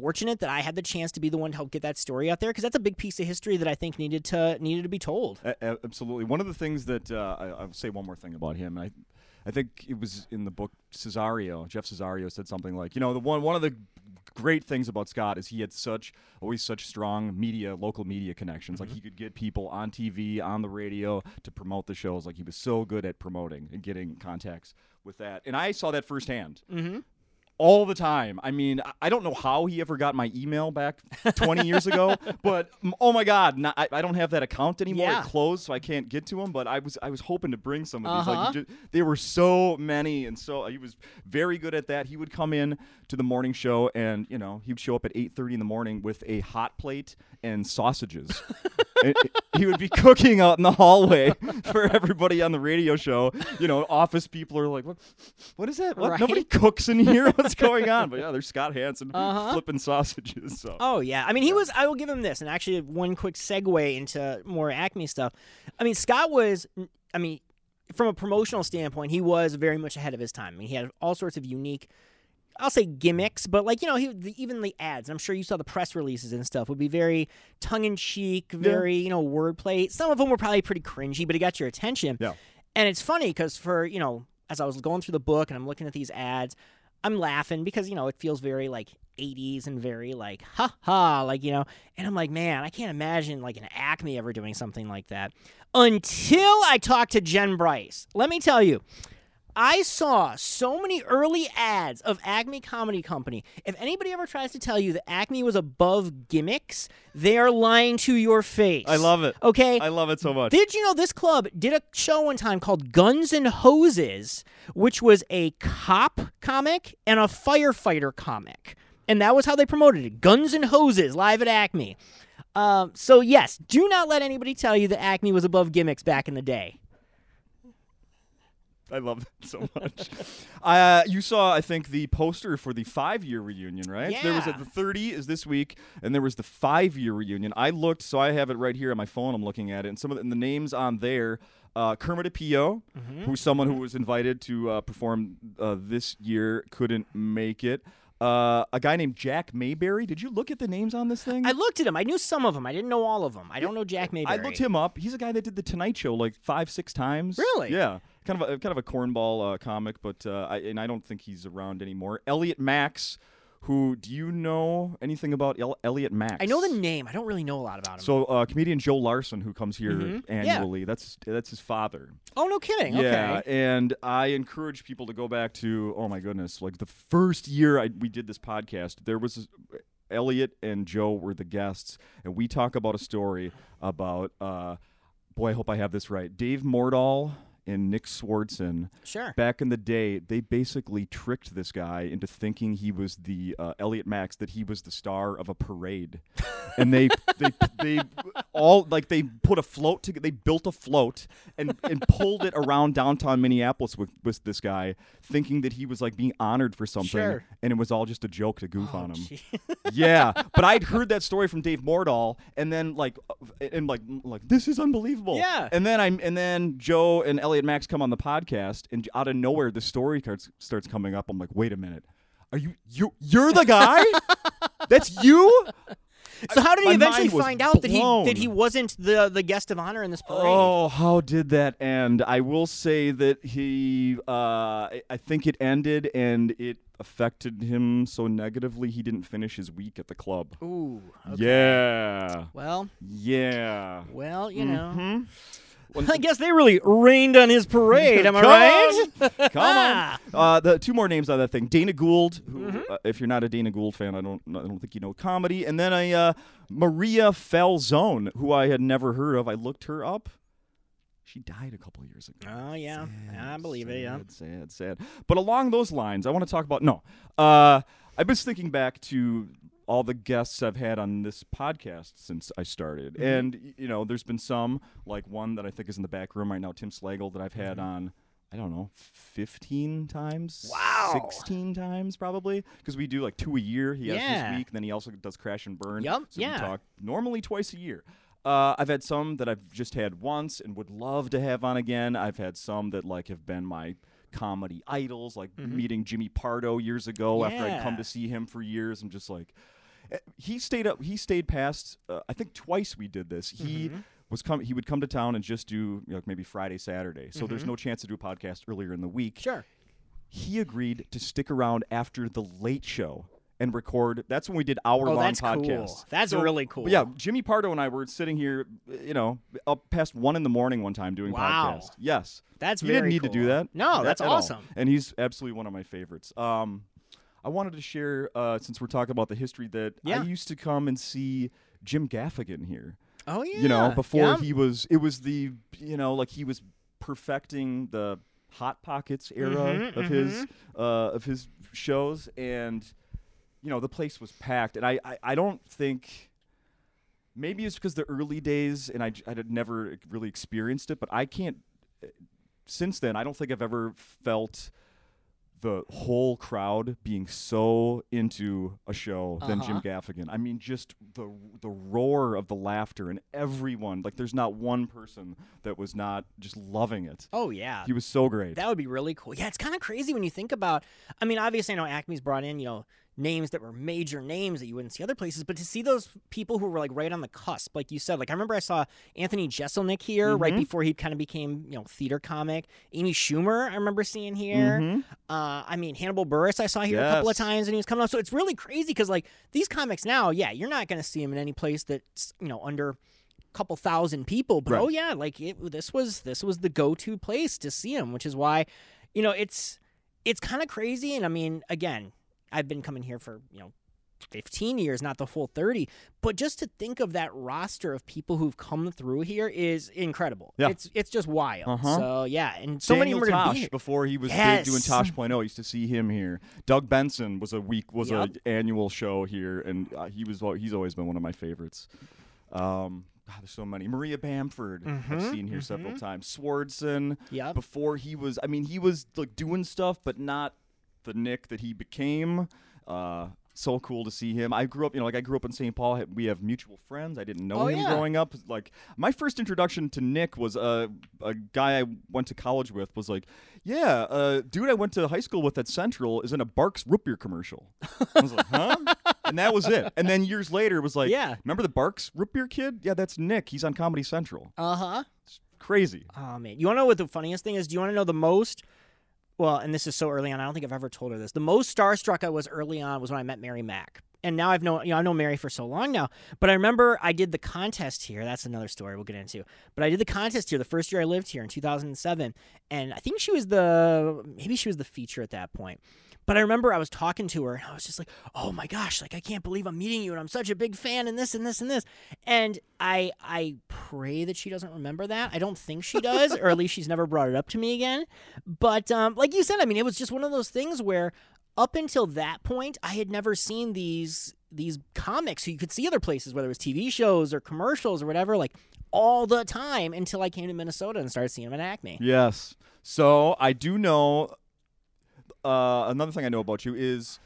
Fortunate that I had the chance to be the one to help get that story out there because that's a big piece of history that I think needed to needed to be told. Absolutely. One of the things that uh, I, I'll say one more thing about him. I, I think it was in the book Cesario. Jeff Cesario said something like, you know, the one one of the great things about Scott is he had such always such strong media, local media connections. Like he could get people on TV, on the radio to promote the shows. Like he was so good at promoting and getting contacts with that. And I saw that firsthand. Mm-hmm. All the time. I mean, I- don't know how he ever got my email back 20 years ago, but oh my God, not, I, I don't have that account anymore. Yeah. It closed, so I can't get to him. But I was I was hoping to bring some of these. Uh-huh. you ju- they were so many, and so he was very good at that. He would come in to the morning show, and you know, he'd show up at 8:30 in the morning with a hot plate and sausages. And he would be cooking out in the hallway for everybody on the radio show. You know, office people are like, "What? What is that? What? Right. Nobody cooks in here. What's going on?" But yeah, there's Scott Hansen Uh-huh. flipping sausages. So Oh yeah, I mean he was. I will give him this, and actually one quick segue into more Acme stuff. I mean Scott was. I mean, from a promotional standpoint, he was very much ahead of his time. I mean, he had all sorts of unique. I'll say gimmicks, but like you know, he the, even the ads. I'm sure you saw the press releases and stuff would be very tongue in cheek, very you know wordplay. Some of them were probably pretty cringy, but it got your attention. Yeah. And it's funny because for you know, as I was going through the book and I'm looking at these ads, I'm laughing because you know it feels very like 80s and very like ha ha like you know and I'm like man I can't imagine like an Acme ever doing something like that. Until I talked to Jen Bryce. Let me tell you I saw so many early ads of Acme Comedy Company. If anybody ever tries to tell you that Acme was above gimmicks, they are lying to your face. I love it. Okay? I love it so much. Did you know this club did a show one time called Guns and Hoses, which was a cop comic and a firefighter comic? And that was how they promoted it Guns and Hoses live at Acme. Um, so, yes, do not let anybody tell you that Acme was above gimmicks back in the day. I love that so much. uh, you saw, I think, the poster for the five-year reunion, right? There was a, the 30 is this week, and there was the five-year reunion. I looked, so I have it right here on my phone. I'm looking at it, and some of the, and the names on there. Uh, Kermit Apio, who's someone who was invited to uh, perform uh, this year, couldn't make it. Uh, a guy named Jack Mayberry. Did you look at the names on this thing? I looked at him. I knew some of them. I didn't know all of them. I don't know Jack Mayberry. I looked him up. He's a guy that did the Tonight Show like five, six times. Really? Yeah. Kind of a kind of a cornball uh, comic, but uh, I, and I don't think he's around anymore. Elliot Max, who do you know anything about El- Elliot Max? I know the name. I don't really know a lot about him. So uh, comedian Joe Larson, who comes here Mhm. Yeah. annually, that's that's his father. oh, no kidding. Yeah, Okay. and I encourage people to go back to oh my goodness, like the first year I, we did this podcast, there was Elliot and Joe were the guests, and we talk about a story about uh, boy, I hope I have this right, Dave Mordal and Nick Swardson. Sure. Back in the day, they basically tricked this guy into thinking he was the uh, Elliot Max, that he was the star of a parade, and they they they all like they put a float to they built a float and and pulled it around downtown Minneapolis with with this guy, thinking that he was like being honored for something, Sure. and it was all just a joke to goof Oh, on him. gee. yeah, but I'd heard that story from Dave Mordal, and then like, uh, and like, like this is unbelievable. Yeah. And then I'm, and then Joe and Elliot Max come on the podcast, and out of nowhere, the story starts starts coming up. I'm like, wait a minute, are you you you're the guy? That's you? So how did he my eventually mind was find out that he that he wasn't the the guest of honor in this parade? Oh, how did that end? I will say that he, uh, I I think it ended, and it affected him so negatively he didn't finish his week at the club. Ooh. Okay. Yeah. Well, Yeah. well, you know. Mhm. I guess they really rained on his parade. Am I right? Come on. Uh, the two more names on that thing: Dana Gould. Who, Mm-hmm. uh, if you're not a Dana Gould fan, I don't, I don't think you know comedy. And then a uh, Maria Falzone, who I had never heard of. I looked her up. She died a couple years ago. Oh yeah, I believe it. Yeah. Sad, sad, sad. But along those lines, I want to talk about no. Uh, I've been thinking back to all the guests I've had on this podcast since I started, Mm-hmm. and you know, there's been some like one that I think is in the back room right now, Tim Slagle, that I've had Mm-hmm. on. I don't know, 15 times? Wow. 16 times probably. Because we do like two a year. He has Yeah. this week, and then he also does Crash and Burn. Yep. So yeah. we talk normally twice a year. Uh, I've had some that I've just had once and would love to have on again. I've had some that like have been my comedy idols, like meeting Jimmy Pardo years ago after I'd come Mm-hmm. To see him for years. I'm just like, he stayed up. He stayed past. Uh, I think twice we did this. He Mm-hmm. was come. He would come to town and just do you know, like maybe Friday, Saturday. So Mm-hmm. there's no chance to do a podcast earlier in the week Sure. he agreed to stick around after the late show and record. That's when we did hour long Oh, that's podcasts. cool. That's So, really cool. Yeah, Jimmy Pardo and I were sitting here, you know, up past one in the morning one time doing Wow. podcasts. Yes, That's he very didn't need to do that. No, That- that's at all. awesome. And he's absolutely one of my favorites. Um, I wanted to share uh, since we're talking about the history that Yeah. I used to come and see Jim Gaffigan here. Oh yeah. You know, before yeah. he was, it was the you know like he was perfecting the Hot Pockets era Mhm, of his uh, of his shows, and you know the place was packed, and I I, I don't think. Maybe it's because the early days, and I, I had never really experienced it, but I can't. Since then, I don't think I've ever felt the whole crowd being so into a show than Jim Uh-huh. Gaffigan. I mean, just the the roar of the laughter and everyone. Like, there's not one person that was not just loving it. Oh yeah. He was so great. That would be really cool. Yeah, it's kind of crazy when you think about. I mean, obviously, I know Acme's brought in, you know, names that were major names that you wouldn't see other places, but to see those people who were like right on the cusp, like you said, like I remember I saw Anthony Jeselnik here right Mhm. before he kind of became, you know, theater comic. Amy Schumer, I remember seeing here. Mhm. Uh, I mean, Hannibal Buress, I saw here a couple of times, and he was coming up. So it's really crazy because like these comics now, yeah, you're not going to see them in any place that's you know under a couple thousand people. But Right. oh yeah, like it, this was this was the go-to place to see him, which is why, you know, it's it's kind of crazy. And I mean, again, I've been coming here for you know. 15 years, not the full 30. But just to think of that roster of people who've come through here is incredible. Yeah. It's it's just wild. Uh-huh. So, yeah. And so many Daniel of them are going to Tosh be before he was Yes. doing Tosh.0. I used to see him here. Doug Benson was a week was Yep. a annual show here, and uh, he was he's always been one of my favorites. Um, God, there's so many. Maria Bamford I've Mhm, seen here several mhm. times. Swardson Yep. before he was. I mean, he was like doing stuff, but not the Nick that he became. Uh, so cool to see him. I grew up, you know, like I grew up in St. Paul. We have mutual friends. I didn't know Oh, him yeah. growing up. Like my first introduction to Nick was uh, a guy I went to college with. Was like, yeah, uh, dude, I went to high school with at Central is in a Barq's root beer commercial. I was like, huh? and that was it. And then years later, it was like, Yeah. remember the Barq's root beer kid? Yeah, that's Nick. He's on Comedy Central. Uh huh. Crazy. Oh man, you want to know what the funniest thing is? Do you want to know the most? Well, and this is so early on. I don't think I've ever told her this. The most starstruck I was early on was when I met Mary Mack. And now I've known, you know, I know Mary for so long now. But I remember I did the contest here. That's another story we'll get into. But I did the contest here the first year I lived here in 2007, and I think she was the maybe she was the feature at that point. But I remember I was talking to her and I was just like, "Oh my gosh, like I can't believe I'm meeting you and I'm such a big fan and this and this and this." And I I pray that she doesn't remember that. I don't think she does, or at least she's never brought it up to me again. But um, like you said, I mean, it was just one of those things where up until that point, I had never seen these these comics who you could see other places, whether it was TV shows or commercials or whatever, like all the time until I came to Minnesota and started seeing them at Acme. Yes. So I do know. Uh, another thing I know about you is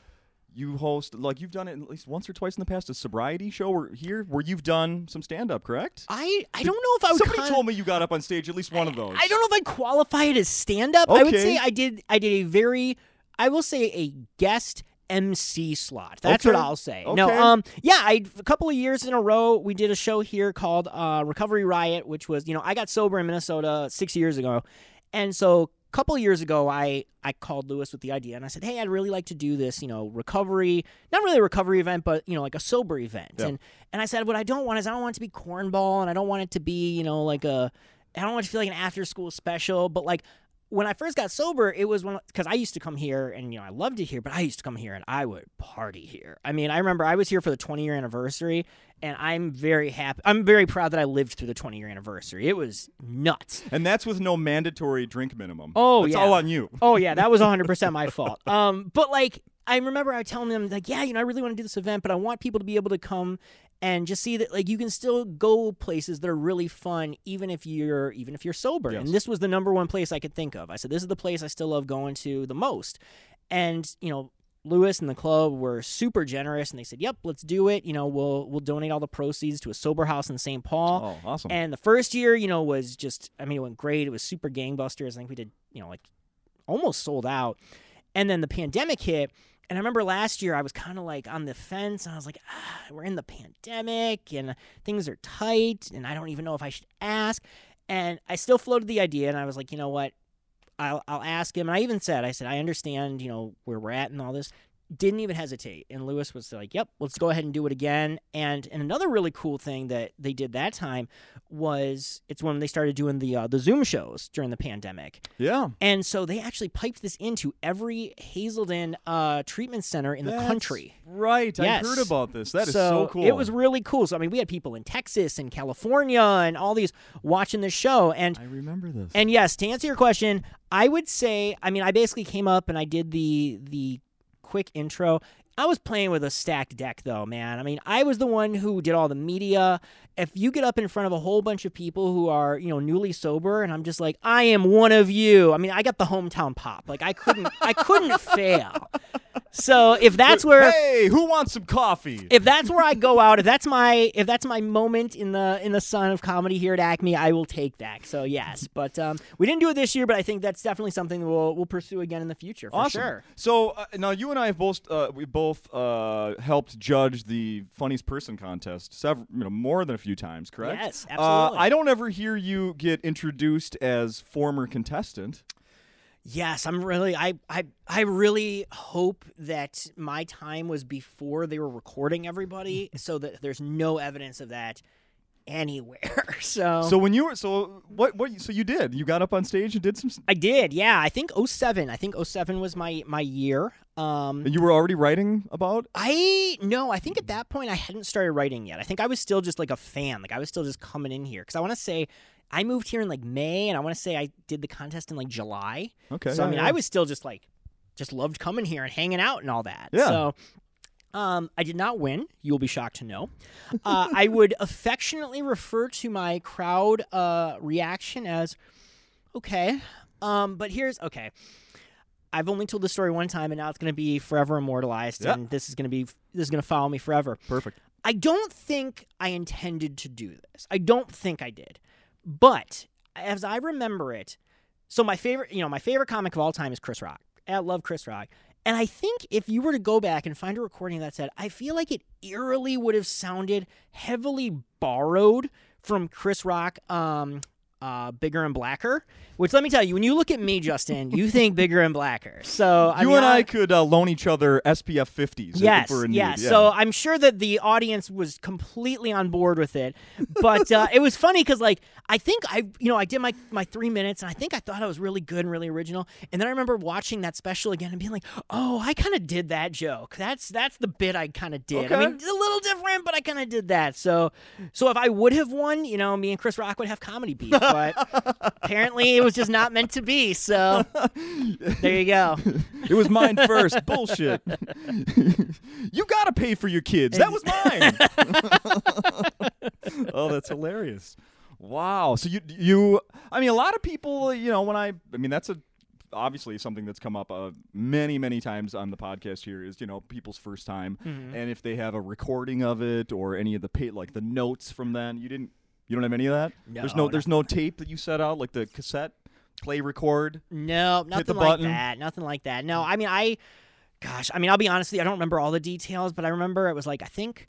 you host like you've done it at least once or twice in the past a sobriety show or here where you've done some stand up, correct? I I don't know if I would. Somebody con- told me you got up on stage at least one of those. I don't know if I'd qualify it as stand up. I would say I did I did a very I will say a guest MC slot. That's what I'll say. No, um yeah, I a couple of years in a row we did a show here called uh Recovery Riot, which was, you know, I got sober in Minnesota 6 years ago. And so couple of years ago I I called Louis with the idea and I said, "Hey, I'd really like to do this, you know, recovery, not really a recovery event, but you know, like a sober event." Yeah. And and I said, "What I don't want is I don't want it to be cornball and I don't want it to be, you know, like a I don't want it to feel like an after school special, but like when I first got sober, it was when because I used to come here and you know I loved it here, but I used to come here and I would party here. I mean, I remember I was here for the 20 year anniversary, and I'm very happy. I'm very proud that I lived through the 20 year anniversary. It was nuts. And that's with no mandatory drink minimum. Oh, It's yeah. all on you. Oh yeah, that was 100 percent my fault. Um, but like I remember I telling them like, yeah, you know, I really want to do this event, but I want people to be able to come and just see that like you can still go places that are really fun even if you're even if you're sober. Yes. And this was the number one place I could think of. I said this is the place I still love going to the most. And you know. Louis and the club were super generous, and they said, "Yep, let's do it. You know, we'll we'll donate all the proceeds to a sober house in St. Paul." Oh, awesome. And the first year, you know, was just, I mean, it went great. It was super gangbusters. I think we did, you know, like almost sold out. And then the pandemic hit. And I remember last year I was kind of like on the fence. And I was like, ah, we're in the pandemic and things are tight. And I don't even know if I should ask. And I still floated the idea. And I was like, you know what? I'll, I'll ask him. And I even said, I said, I understand, you know, where we're at and all this. Didn't even hesitate. And Louis was like, "Yep, let's go ahead and do it again." And and another really cool thing that they did that time was it's when they started doing the uh, the Zoom shows during the pandemic. Yeah. And so they actually piped this into every Hazelden uh, treatment center in the country. Right. I heard about this. That is so, cool. It was really cool. So I mean, we had people in Texas and California and all these watching the show, and I remember this. and yes, to answer your question, I would say, I mean, I basically came up and I did the the quick intro. I was playing with a stacked deck though, man. I mean, I was the one who did all the media. If you get up in front of a whole bunch of people who are, you know, newly sober and I'm just like, "I am one of you." I mean, I got the hometown pop. Like I couldn't I couldn't fail. So, if that's where Hey, who wants some coffee? if that's where I go out, if that's my if that's my moment in the in the sun of comedy here at Acme, I will take that. So yes, but um, we didn't do it this year, but I think that's definitely something we'll we'll pursue again in the future for awesome. sure. So uh, now you and I have both uh, we both uh, helped judge the funniest person contest several, you know, more than a few times, correct? Yes, Uh, absolutely. I don't ever hear you get introduced as former contestant. Yes, I'm really I I I really hope that my time was before they were recording everybody, so that there's no evidence of that anywhere. So, So when you were so what what so you did you got up on stage and did some I did, yeah. I think 07. I think 07 was my my year. Um, you were already writing about I no, I think at that point I hadn't started writing yet. I think I was still just like a fan. Like I was still just coming in here because I want to say I moved here in like May, and I want to say I did the contest in like July. okay so I mean, yeah. I was still just like just loved coming here and hanging out and all that. Yeah. So. Um, I did not win. You will be shocked to know. Uh, I would affectionately refer to my crowd uh, reaction as, okay. Um, but here's okay. I've only told this story one time, and now it's going to be forever immortalized, Yeah. and this is going to be this is going to follow me forever. perfect I don't think I intended to do this. I don't think I did. But as I remember it, so my favorite, you know, my favorite comic of all time is Chris Rock. I love Chris Rock. And I think if you were to go back and find a recording that said, I feel like it eerily would have sounded heavily borrowed from Chris Rock, um, uh, Bigger and Blacker. Which let me tell you, when you look at me, Justin, you think Bigger and Blacker. So I you mean, and I could uh, loan each other SPF 50s if Yes, we're in yeah. So I'm sure that the audience was completely on board with it, but uh, it was funny because like I think I you know I did my my three minutes and I think I thought I was really good and really original, and then I remember watching that special again and being like, oh, I kind of did that joke. That's that's the bit I kind of did. I mean, a little different, but I kind of did that. So so if I would have won, you know, me and Chris Rock would have comedy beef, but apparently it was just not meant to be. So there you go. it was mine first. Bullshit. you got to pay for your kids. That was mine. oh, that's hilarious. Wow. So you you I mean a lot of people, you know, when I I mean that's a obviously something that's come up uh, many many times on the podcast here is you know people's first time Mm-hmm. and if they have a recording of it or any of the pa- like the notes from then you didn't you don't have any of that there's No, no there's no tape that you set out like the cassette play record No, the nothing like button. that. Nothing like that. No, I mean I gosh, I mean I'll be honest with you, I don't remember all the details, but I remember it was like I think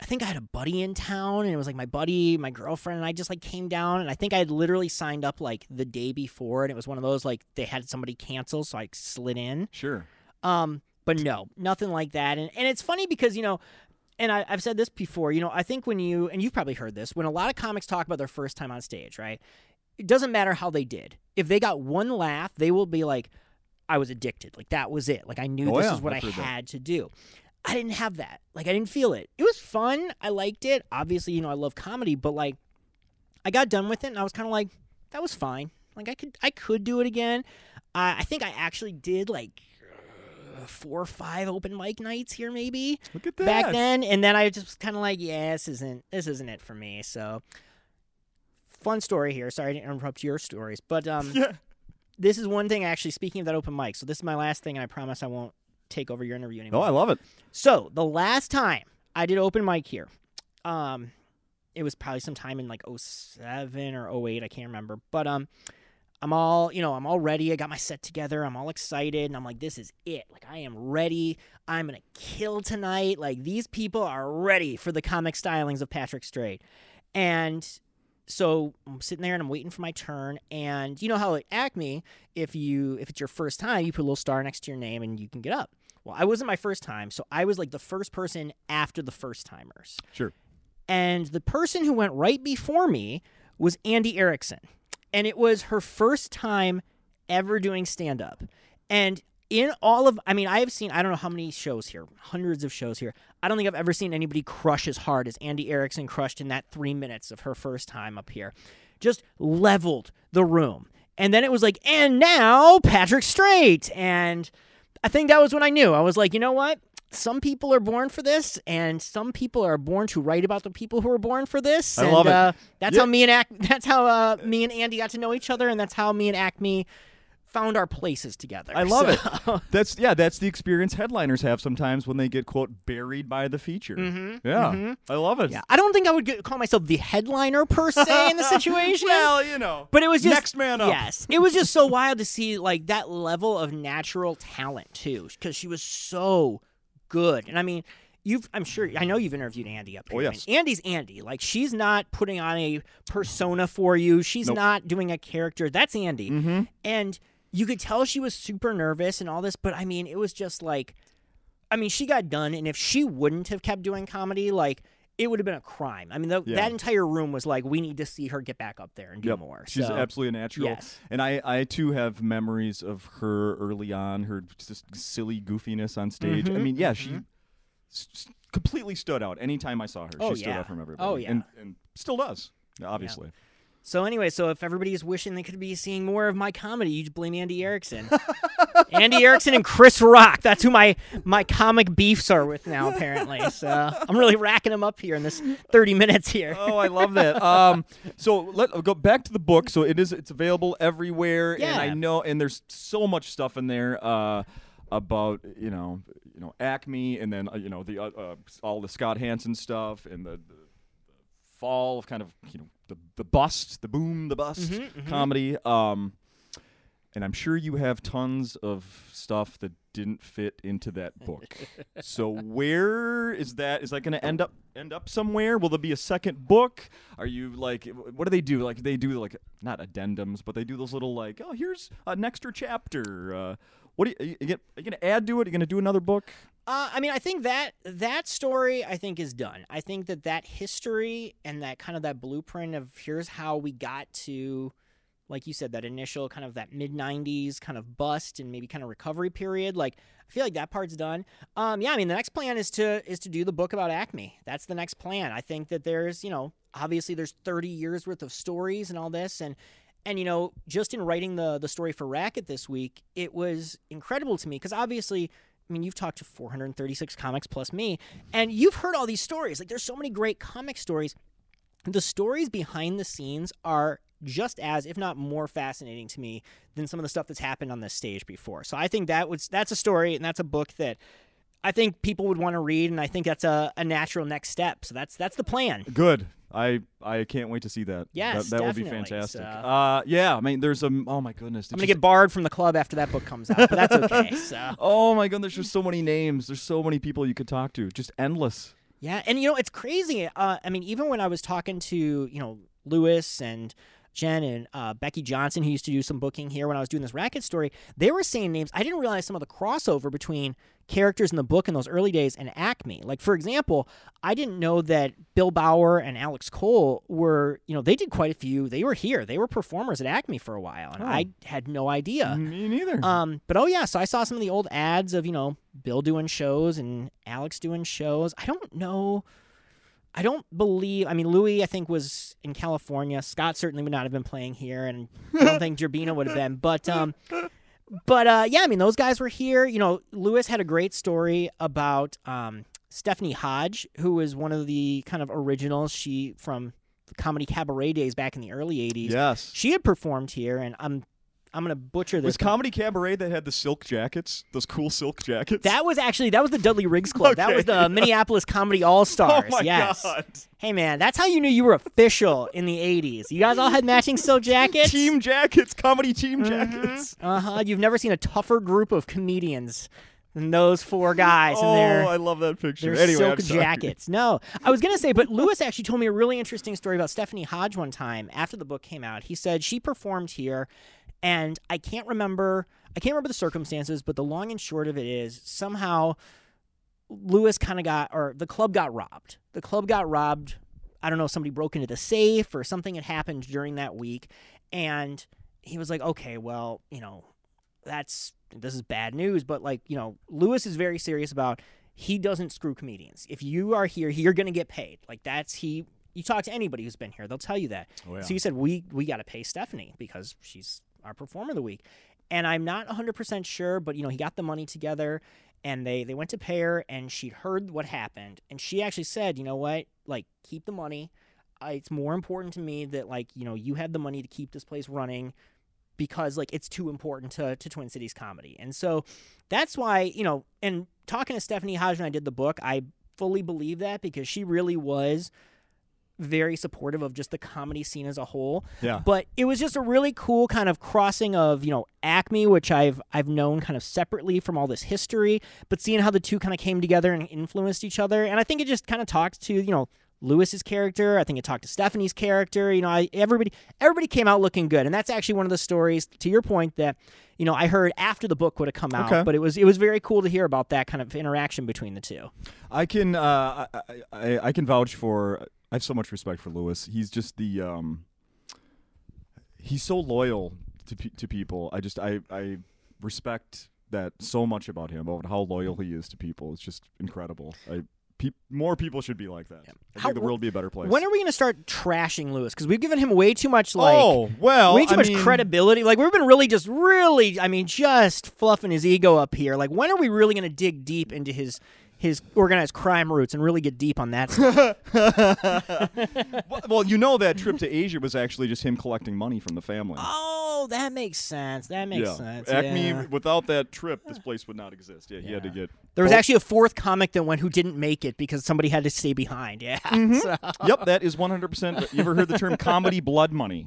I think I had a buddy in town and it was like my buddy, my girlfriend and I just like came down and I think I had literally signed up like the day before and it was one of those like they had somebody cancel so I slid in. sure Um, but no, nothing like that. And and it's funny because you know, and I, I've said this before. You know, I think when you and you've probably heard this when a lot of comics talk about their first time on stage, right? It doesn't matter how they did. If they got one laugh, they will be like, "I was addicted. Like that was it. Like I knew Oh, this yeah, is what I heard that. had to do." I didn't have that. Like I didn't feel it. It was fun. I liked it. Obviously, you know, I love comedy, but like I got done with it and I was kind of like, that was fine. Like I could I could do it again. Uh, I think I actually did like four or five open mic nights here maybe look at that back then, and then I just was kind of like, yeah, this isn't this isn't it for me. So fun story here. Sorry to interrupt your stories, but um, yeah this is one thing actually. Speaking of that open mic, so this is my last thing, and I promise I won't take over your interview anymore. no i love it So the last time I did open mic here, um, it was probably sometime in like 07 or 08, I can't remember. But um, I'm all you know, I'm all ready. I got my set together. I'm all excited, and I'm like, this is it. Like I am ready. I'm gonna kill tonight. Like these people are ready for the comic stylings of Patrick Strait, and. So I'm sitting there and I'm waiting for my turn, and you know how at Acme, if you if it's your first time, you put a little star next to your name and you can get up. well, I wasn't my first time, so I was like the first person after the first timers. Sure. And the person who went right before me was Andy Erickson. And it was her first time ever doing stand up. And in all of, I mean, I have seen, I don't know how many shows here, hundreds of shows here. I don't think I've ever seen anybody crush as hard as Andy Erickson crushed in that three minutes of her first time up here. Just leveled the room. And then it was like, and now Patrick Strait. And I think that was when I knew. I was like, you know what? Some people are born for this, and some people are born to write about the people who are born for this. I and, love it. Uh, that's Yeah. how me and Ac- that's how uh, me and Andy got to know each other, and that's how me and Acme found our places together. I love So- it. That's yeah, that's the experience headliners have sometimes when they get quote buried by the feature. Mhm, Yeah, mhm. I love it. Yeah, I don't think I would get, call myself the headliner per se in the situation. well, you know, But it was just next man up. Yes, it was just so wild to see like that level of natural talent too, because she was so good. And I mean, you've I'm sure I know you've interviewed Andy up Oh, here. yes. and Andy's Andy. Like she's not putting on a persona for you. She's Nope. not doing a character. That's Andy. Mm-hmm. And you could tell she was super nervous and all this, but I mean, it was just like, I mean, she got done, and if she wouldn't have kept doing comedy, like. It would have been a crime. I mean, the, Yeah. that entire room was like, we need to see her get back up there and do Yep. more. She's so, absolutely a natural. Yes. And I, I too have memories of her early on, her just silly goofiness on stage. I Mhm, mean, yeah, she mhm. s- completely stood out anytime I saw her. Oh, she stood yeah. out from everybody. Oh, yeah. And, and still does, obviously. So anyway, so if everybody is wishing they could be seeing more of my comedy, you blame Andy Erickson. Andy Erickson and Chris Rock. That's who my my comic beefs are with now, apparently. So I'm really racking them up here in this 30 minutes here. oh, I love that. Um, so let go back to the book. So it is it's available everywhere, and I know, and there's so much stuff in there uh, about you know you know Acme, and then uh, you know the uh, uh, all the Scott Hansen stuff, and the, the fall of kind of you know the the bust, the boom, the bust Mhm, mhm. comedy. Um, and I'm sure you have tons of stuff that didn't fit into that book. so where is that? Is that going to end up end up somewhere? Will there be a second book? Are you like what do they do? Like they do like not addendums, but they do those little like oh here's an extra chapter. Uh, what do you, are you, going to add to it? Are you going to do another book? Uh, I mean, I think that that story I think is done. I think that that history and that kind of that blueprint of here's how we got to, like you said, that initial kind of that mid '90s kind of bust and maybe kind of recovery period. Like I feel like that part's done. Um, yeah, I mean, the next plan is to is to do the book about Acme. That's the next plan. I think that there's you know obviously there's 30 years worth of stories and all this and. And you know, just in writing the the story for Racket this week, it was incredible to me because obviously I mean, you've talked to 436 comics plus me, and you've heard all these stories. Like, there's so many great comic stories. The stories behind the scenes are just as, if not more, fascinating to me than some of the stuff that's happened on this stage before. So I think that was that's a story and that's a book that I think people would want to read, and I think that's a, a natural next step. So that's that's the plan. Good. I I can't wait to see that. Yes, that, that would be fantastic. So- Uh, yeah. I mean, there's a oh my goodness. I'm gonna just- get barred from the club after that book comes out, but that's okay. So Oh my god, there's just so many names. There's so many people you could talk to. Just endless. Yeah, and you know it's crazy. Uh, I mean, even when I was talking to you know Louis and Jen and uh, Becky Johnson, who used to do some booking here when I was doing this racket story, they were saying names. I didn't realize some of the crossover between characters in the book in those early days and Acme. Like for example, I didn't know that Bill Bauer and Alex Cole were you know they did quite a few. They were here. They were performers at Acme for a while, and Oh. I had no idea. Me neither. Um, but oh yeah, so I saw some of the old ads of you know Bill doing shows and Alex doing shows. I don't know. I don't believe. I mean, Louis I think was in California. Scott certainly would not have been playing here, and I don't think Gerbino would have been. But um, but uh, yeah, I mean those guys were here. You know, Louis had a great story about um Stephanie Hodge, who was one of the kind of originals. She from the comedy cabaret days back in the early '80s. yes. She had performed here, and I'm I'm gonna butcher this. Was Comedy Cabaret that had the silk jackets? Those cool silk jackets? That was actually that was the Dudley Riggs Club. That was Okay. the Minneapolis Comedy All Oh Stars. my yes. god. Hey man, that's how you knew you were official in the '80s. You guys all had matching silk jackets. Team jackets, comedy team Mm-hmm. jackets. Uh huh. You've never seen a tougher group of comedians than those four guys oh, their I love that picture. their Anyway, silk jackets. No, I was gonna say, but Louis actually told me a really interesting story about Stephanie Hodge one time after the book came out. He said she performed here, and I can't remember. I can't remember the circumstances, but the long and short of it is somehow Louis kind of got, or the club got robbed. The club got robbed. I don't know, somebody broke into the safe or something had happened during that week. And he was like, okay, well, you know, that's, this is bad news. But like, you know, Louis is very serious about he doesn't screw comedians. If you are here, you're going to get paid. Like, that's, he, you talk to anybody who's been here, they'll tell you that. Oh, yeah. So he said, we, we got to pay Stephanie because she's our performer of the week. And I'm not 100% sure, but, you know, he got the money together and they they went to pay her and she heard what happened. And she actually said you know what? Like keep the money. Uh, it's more important to me that like you know you have the money to keep this place running because like it's too important to, to twin cities comedy. And so that's why you know and talking to stephanie hodge when i did the book i fully believe that because she really was very supportive of just the comedy scene as a whole Yeah. but it was just a really cool kind of crossing of you know acme which i've i've known kind of separately from all this history but seeing how the two kind of came together and influenced each other and i think it just kind of talks to you know louis's character i think it talked to stephanie's character you know I, everybody everybody came out looking good and that's actually one of the stories to your point that you know i heard after the book would have come out Okay. but it was it was very cool to hear about that kind of interaction between the two I can uh, I, I, I can vouch for. I have so much respect for Louis. He's just the um. He's so loyal to pe- to people. I just I I respect that so much about him. About how loyal he is to people. It's just incredible. I pe- more people should be like that. I How- think the world would be a better place. when are we going to start trashing louis because we've given him way too much like oh well, way too I much mean, credibility. Like we've been really just really, I mean, just fluffing his ego up here. Like when are we really going to dig deep into his his organized crime roots and really get deep on that stuff? Well, well, you know that trip to Asia was actually just him collecting money from the family. oh, that makes sense. That makes yeah. sense. Acme, yeah. without that trip, this place would not exist. Yeah, he had to get. There was both- actually a fourth comic that went who didn't make it because somebody had to stay behind. Yeah. Mm-hmm. So- Yep, that is 100%. You ever heard the term comedy blood money?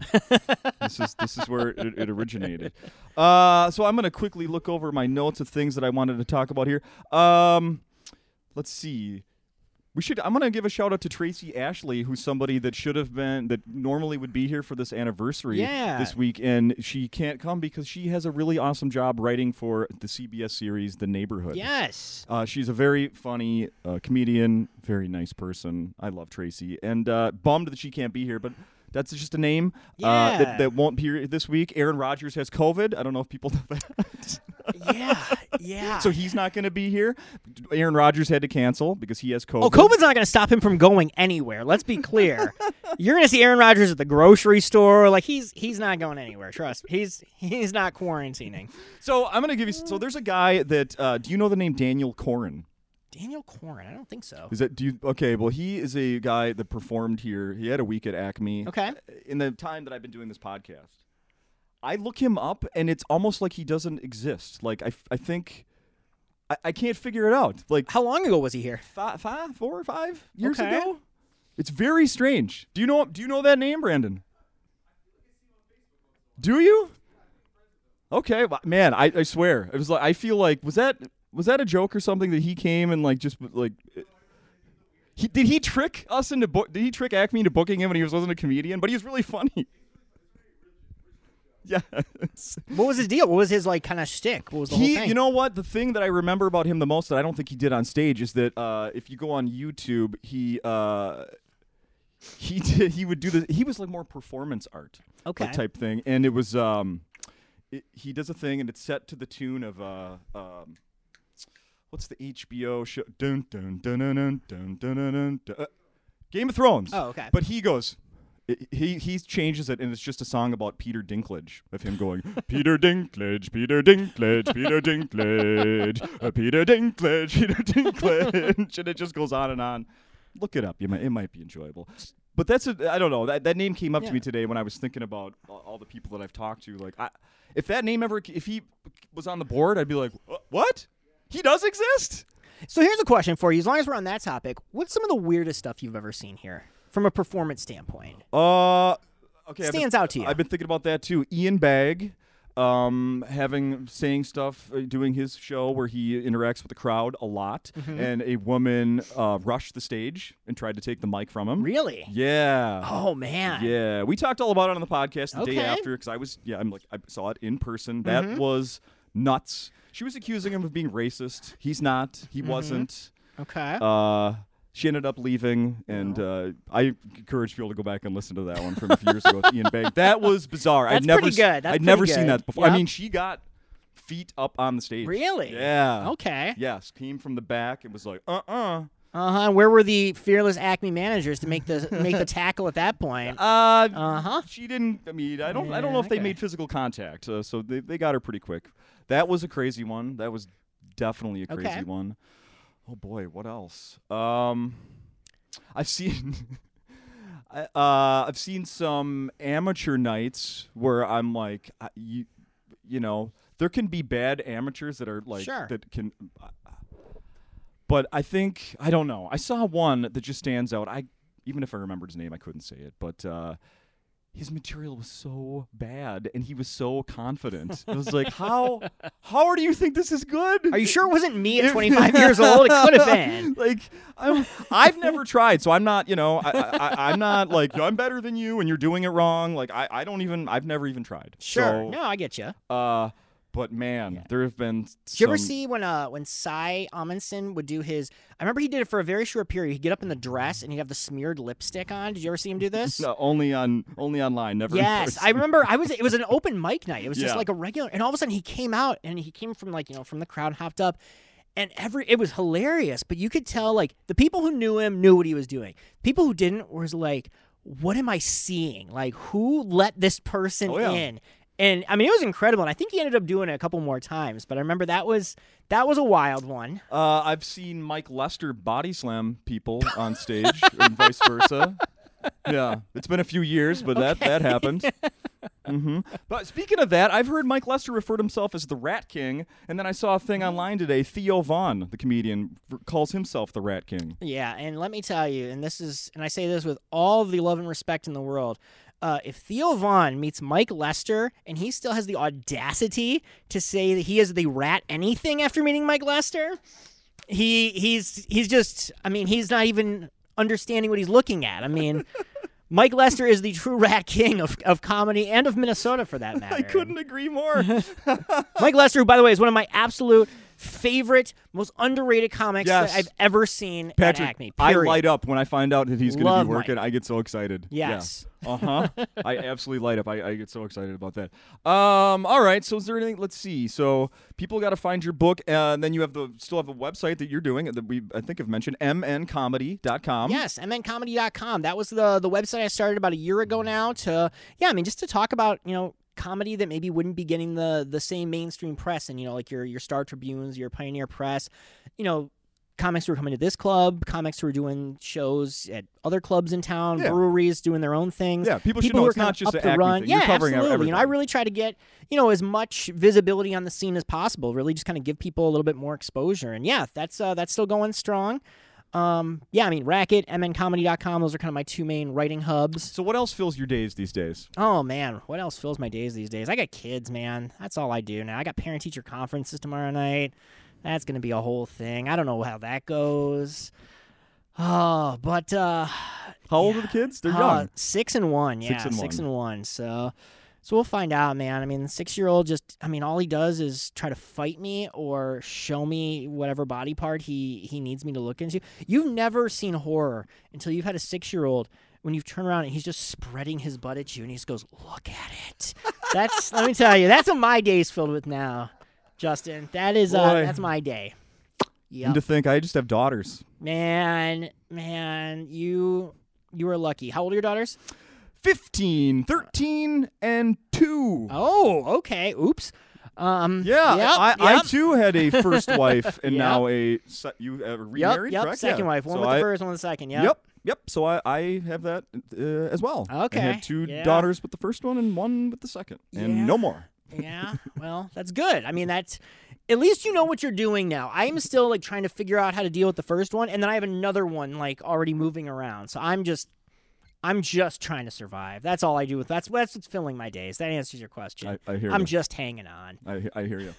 this is this is where it, it originated. Uh, so I'm going to quickly look over my notes of things that I wanted to talk about here. Um, let's see. We should. I'm going to give a shout out to Tracy Ashley, who's somebody that should have been that normally would be here for this anniversary Yeah. this week, and she can't come because she has a really awesome job writing for the CBS series The Neighborhood. yes. Uh, she's a very funny uh, comedian, very nice person. I love Tracy, and uh, bummed that she can't be here, but that's just a name uh, Yeah. that, that won't be here this week. Aaron Rodgers has COVID. I don't know if people know that. Yeah. Yeah. so he's not going to be here. Aaron Rodgers had to cancel because he has COVID. Oh, COVID's not going to stop him from going anywhere. Let's be clear. You're going to see Aaron Rodgers at the grocery store. Like he's he's not going anywhere. Trust me. He's he's not quarantining. So I'm going to give you. So there's a guy that. Uh, do you know the name Daniel Corin? Daniel Corn. I don't think so. Is that do you? Okay, well he is a guy that performed here. He had a week at Acme. Okay. in the time that I've been doing this podcast, I look him up and it's almost like he doesn't exist. Like I, I think I, I can't figure it out. Like How long ago was he here? five, five, four or five years Okay. ago. It's very strange. Do you know? Do you know that name, Brandon? Do you? Okay, man, I, I swear it was like I feel like was that was that a joke or something that he came and like just like. He, did he trick us into book? Did he trick Acme into booking him when he was, wasn't a comedian? But he was really funny. Yeah. What was his deal? What was his like kind of shtick? What was the he, whole thing? you know what? The thing that I remember about him the most that I don't think he did on stage is that uh, if you go on YouTube, he uh, he did he would do the he was like more performance art Okay. like, type thing, and it was um, it, he does a thing and it's set to the tune of uh um. What's the HBO show? Dun dun dun dun dun dun dun dun. dun, dun. Uh, Game of Thrones. Oh, okay. But he goes, i- he he changes it, and it's just a song about Peter Dinklage of him going, Peter Dinklage, Peter Dinklage, Peter Dinklage, uh, Peter Dinklage, Peter Dinklage, and it just goes on and on. Look it up. You might it might be enjoyable. But that's a I don't know that that name came up to me today when I was thinking about all, all the people that I've talked to. Like, I, if that name ever if he was on the board, I'd be like, what? He does exist. So here's a question for you. As long as we're on that topic, what's some of the weirdest stuff you've ever seen here from a performance standpoint? Uh, okay. I've been- Stands out to you. I've been thinking about that too. Ian Bagg, um, having saying stuff, uh, doing his show where he interacts with the crowd a lot, Mm-hmm. and a woman uh, rushed the stage and tried to take the mic from him. Really? Yeah. Oh man. Yeah, we talked all about it on the podcast the day after because I was yeah I'm like I saw it in person. That Mhm. was nuts. She was accusing him of being racist. He's not. He wasn't. Okay. Uh, she ended up leaving, and uh, I encourage people to go back and listen to that one from a few years ago with Ian Bagg. That was bizarre. That's I'd never, pretty good. That's I'd never pretty seen that before. I mean, she got feet up on the stage. Really? Yeah. Okay. Yes, came from the back. It was like, uh, uh Uh huh. Where were the fearless Acme managers to make the make the tackle at that point? Uh, Uh-huh. She didn't. I mean, I don't. I don't know Yeah, if they made physical contact. Uh, so they they got her pretty quick. That was a crazy one. That was definitely a crazy Okay. one. Oh boy, what else? Um, I've seen. I- uh, I've seen some amateur nights where I'm like, I- you, you know, there can be bad amateurs that are like Sure. that can. But I think I don't know. I saw one that just stands out. I even if I remembered his name, I couldn't say it. But uh, his material was so bad, and he was so confident. It was like, how how do you think this is good? Are you sure it wasn't me at 25 years old? It could have been. like I'm, I've never tried, so I'm not. You know, I, I, I'm not like I'm better than you, and you're doing it wrong. Like I, I don't even. I've never even tried. Sure. So, no, I get you. Uh, but man, there have been. Did you ever see when uh when Cy Amundson would do his? I remember he did it for a very short period. He'd get up in the dress and he'd have the smeared lipstick on. Did you ever see him do this? No, only on only online, never. Yes. I remember. I was. It was an open mic night. It was just like a regular, and all of a sudden he came out, and he came from like you know from the crowd, hopped up, and every it was hilarious. But you could tell like the people who knew him knew what he was doing. People who didn't was like, what am I seeing? Like who let this person Oh, yeah. in? And I mean, it was incredible. And I think he ended up doing it a couple more times. But I remember that was that was a wild one. Uh, I've seen Mike Lester body slam people on stage, and vice versa. Yeah, it's been a few years, but that that happened. hmm But speaking of that, I've heard Mike Lester refer to himself as the Rat King, and then I saw a thing online today. Theo Von, the comedian, r- calls himself the Rat King. Yeah, and let me tell you, and this is, and I say this with all the love and respect in the world. Uh, if Theo Von meets Mike Lester and he still has the audacity to say that he is the rat anything after meeting Mike Lester, he he's he's just I mean he's not even understanding what he's looking at. I mean, Mike Lester is the true rat king of, of comedy and of Minnesota for that matter. I couldn't agree more. Mike Lester, who, by the way, is one of my absolute favorite, most underrated comics Yes. that I've ever seen Patrick, at Acme. I light up when I find out that he's going to be working. Mike. I get so excited. Yes. Uh huh. I absolutely light up. I, I get so excited about that. Um. All right. So is there anything? Let's see. So people got to find your book, uh, and then you have the still have a website that you're doing that we I think have mentioned mncomedy.com. Yes, mncomedy.com. That was the the website I started about a year ago now to yeah, I mean just to talk about, you know, comedy that maybe wouldn't be getting the the same mainstream press and you know like your your Star Tribunes, your Pioneer Press, you know, comics who are coming to this club, comics who are doing shows at other clubs in town, Yeah. breweries doing their own things. Yeah, people should who know it's not just up the run. thing. Yeah, You're covering absolutely. You know, I really try to get you know as much visibility on the scene as possible. Really, just kind of give people a little bit more exposure. And yeah, that's uh, that's still going strong. Um, yeah, I mean, Racket, mncomedy.com. Those are kind of my two main writing hubs. So what else fills your days these days? Oh man, what else fills my days these days? I got kids, man. That's all I do now. I got parent teacher conferences tomorrow night. That's gonna be a whole thing. I don't know how that goes. Oh, but uh, How old are the kids? They're uh, young. six and one. Yeah, Six and one. and one. So, so we'll find out, man. I mean, the six-year-old just, I mean, all he does is try to fight me or show me whatever body part he he needs me to look into. You've never seen horror until you've had a six-year-old. When you turn around and he's just spreading his butt at you, and he just goes, "Look at it." That's let me tell you, that's what my day's filled with now, Justin. That is uh, Boy. that's my day. And to think, I just have daughters. man, man, you you are lucky. How old are your daughters? 15, 13, and 2. Oh, okay. Oops. Um. Yeah, Yep, I, I too had a first wife and Yep. now a se- you uh, remarried, Yep. correct? Second Yeah. wife. One So with I- the first, one with the second. Yep. Yep. Yep. So I, I have that uh, as well. I Okay, have two yeah. daughters with the first one and one with the second, and Yeah. no more. Yeah. Well, that's good. I mean, that's at least you know what you're doing now. I'm still like trying to figure out how to deal with the first one, and then I have another one like already moving around. So I'm just. I'm just trying to survive. That's all I do with that's that's what's filling my days. That answers your question. I, I hear I'm you. just hanging on. I, I hear you.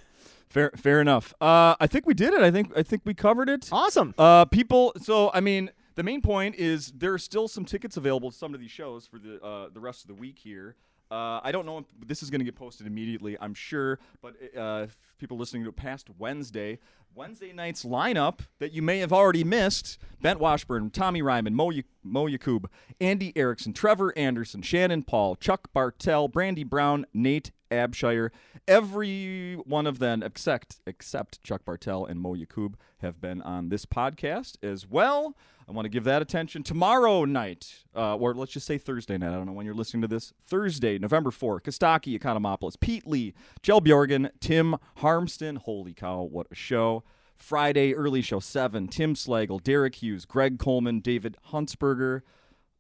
Fair, fair enough. Uh, I think we did it. I think I think we covered it. Awesome. Uh, people. So I mean, the main point is there are still some tickets available to some of these shows for the uh, the rest of the week here. Uh, I don't know if this is going to get posted immediately. I'm sure, but uh, people listening to it past Wednesday, Wednesday night's lineup that you may have already missed: Bengt Washburn, Tommy Ryman, Mo, y- Mo Yakub, Andy Erickson, Trevor Anderson, Shannon Paul, Chuck Bartell, Brandy Brown, Nate Abshire. Every one of them, except except Chuck Bartell and Mo Yakub, have been on this podcast as well. I want to give that attention tomorrow night, uh, or let's just say Thursday night. I don't know when you're listening to this. Thursday, November 4th, Costaki, Economopoulos, Pete Lee, Jel Bjorgen, Tim Harmston. Holy cow, what a show. Friday, early show 7, Tim Slagle, Derek Hughes, Greg Coleman, David Huntsberger.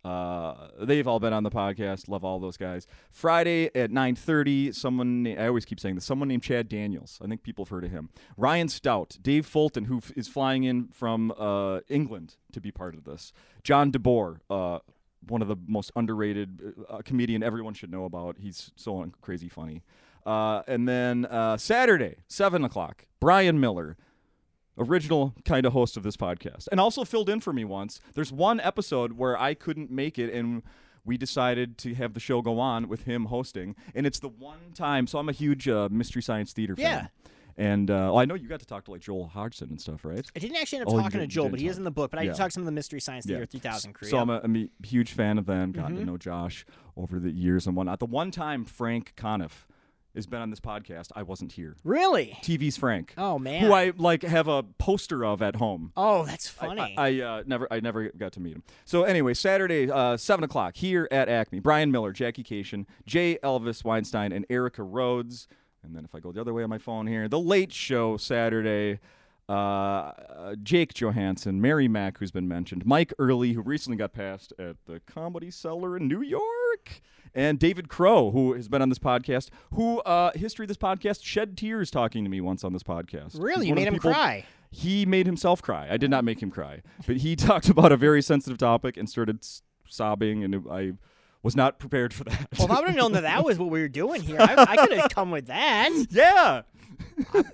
Uh, they've all been on the podcast. Love all those guys. Friday at 9:30, someone I always keep saying this. Someone named Chad Daniels. I think people have heard of him. Ryan Stout, Dave Fulton, who f- is flying in from uh, England to be part of this. John DeBoer, uh, one of the most underrated uh, comedian everyone should know about. He's so crazy funny. Uh, and then Saturday, seven o'clock, Brian Miller original kind of host of this podcast and also filled in for me once there's one episode where i couldn't make it and we decided to have the show go on with him hosting and it's the one time so i'm a huge uh, mystery science theater fan Yeah. and uh, well, i know you got to talk to like joel hodgson and stuff right I didn't actually end up Oh, talking to Joel, but he is in the book. But I Yeah. did talk to some of the Mystery Science Theater 3000 crew. so i'm a, I'm a huge fan of them gotten Mm-hmm. to know josh over the years and whatnot the one time frank conniff has been on this podcast i wasn't here really? tv's frank Oh man. who i like have a poster of at home Oh, that's funny. I, I uh, never, I never got to meet him. So anyway, Saturday, uh, seven o'clock here at Acme. Brian Miller, Jackie Kashian, Jay Elvis Weinstein, and Erica Rhodes. And then if I go the other way on my phone here, the Late Show Saturday. Uh, uh, Jake Johansson, Mary Mack, who's been mentioned, Mike Early, who recently got passed at the Comedy Cellar in New York, and David Crow, who has been on this podcast. Who uh, history of this podcast shed tears talking to me once on this podcast. really? He's You made him people- cry? he made himself cry. I did not make him cry, but he talked about a very sensitive topic and started s- sobbing, and I was not prepared for that. Well, if I would have known that that was what we were doing here, I, I could have come with that. yeah,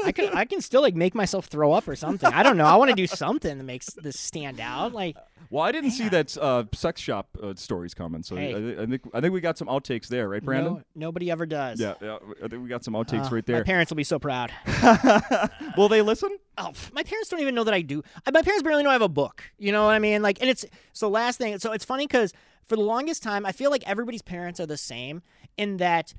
I could, I can still like make myself throw up or something. I don't know. I want to do something that makes this stand out. Like, well, I didn't see that uh, sex shop uh, stories coming, so Hey. I, I think I think we got some outtakes there, right, Brandon? no, nobody ever does. Yeah, yeah, I think we got some outtakes Uh, right there. My parents will be so proud. Will they listen? Oh, my parents don't even know that I do. My parents barely know I have a book. You know what I mean? Like, and it's so last thing. So it's funny because for the longest time, I feel like everybody's parents are the same in that.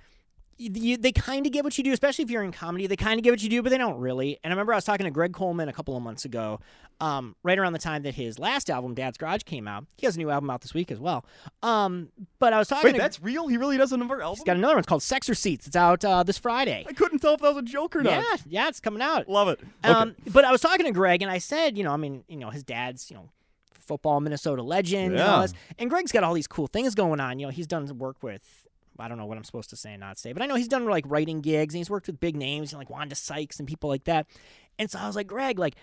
You, they kind of get what you do, especially if you're in comedy. They kind of get what you do, but they don't really. And I remember I was talking to Greg Coleman a couple of months ago, um, right around the time that his last album, Dad's Garage, came out. He has a new album out this week as well. Um, but I was talking Wait, to. that's real. He really does a number album. He's got another one. It's called Sex Receipts. It's out uh, this Friday. I couldn't tell if that was a joke or not. Yeah, yeah, it's coming out. Love it. Okay. Um, but I was talking to Greg, and I said, you know, I mean, you know, his dad's, you know, football Minnesota legend and all Yeah. this, and Greg's got all these cool things going on. You know, he's done work with. I don't know what I'm supposed to say and not say, but I know he's done like writing gigs and he's worked with big names like Wanda Sykes and people like that. And so I was like, Greg, like,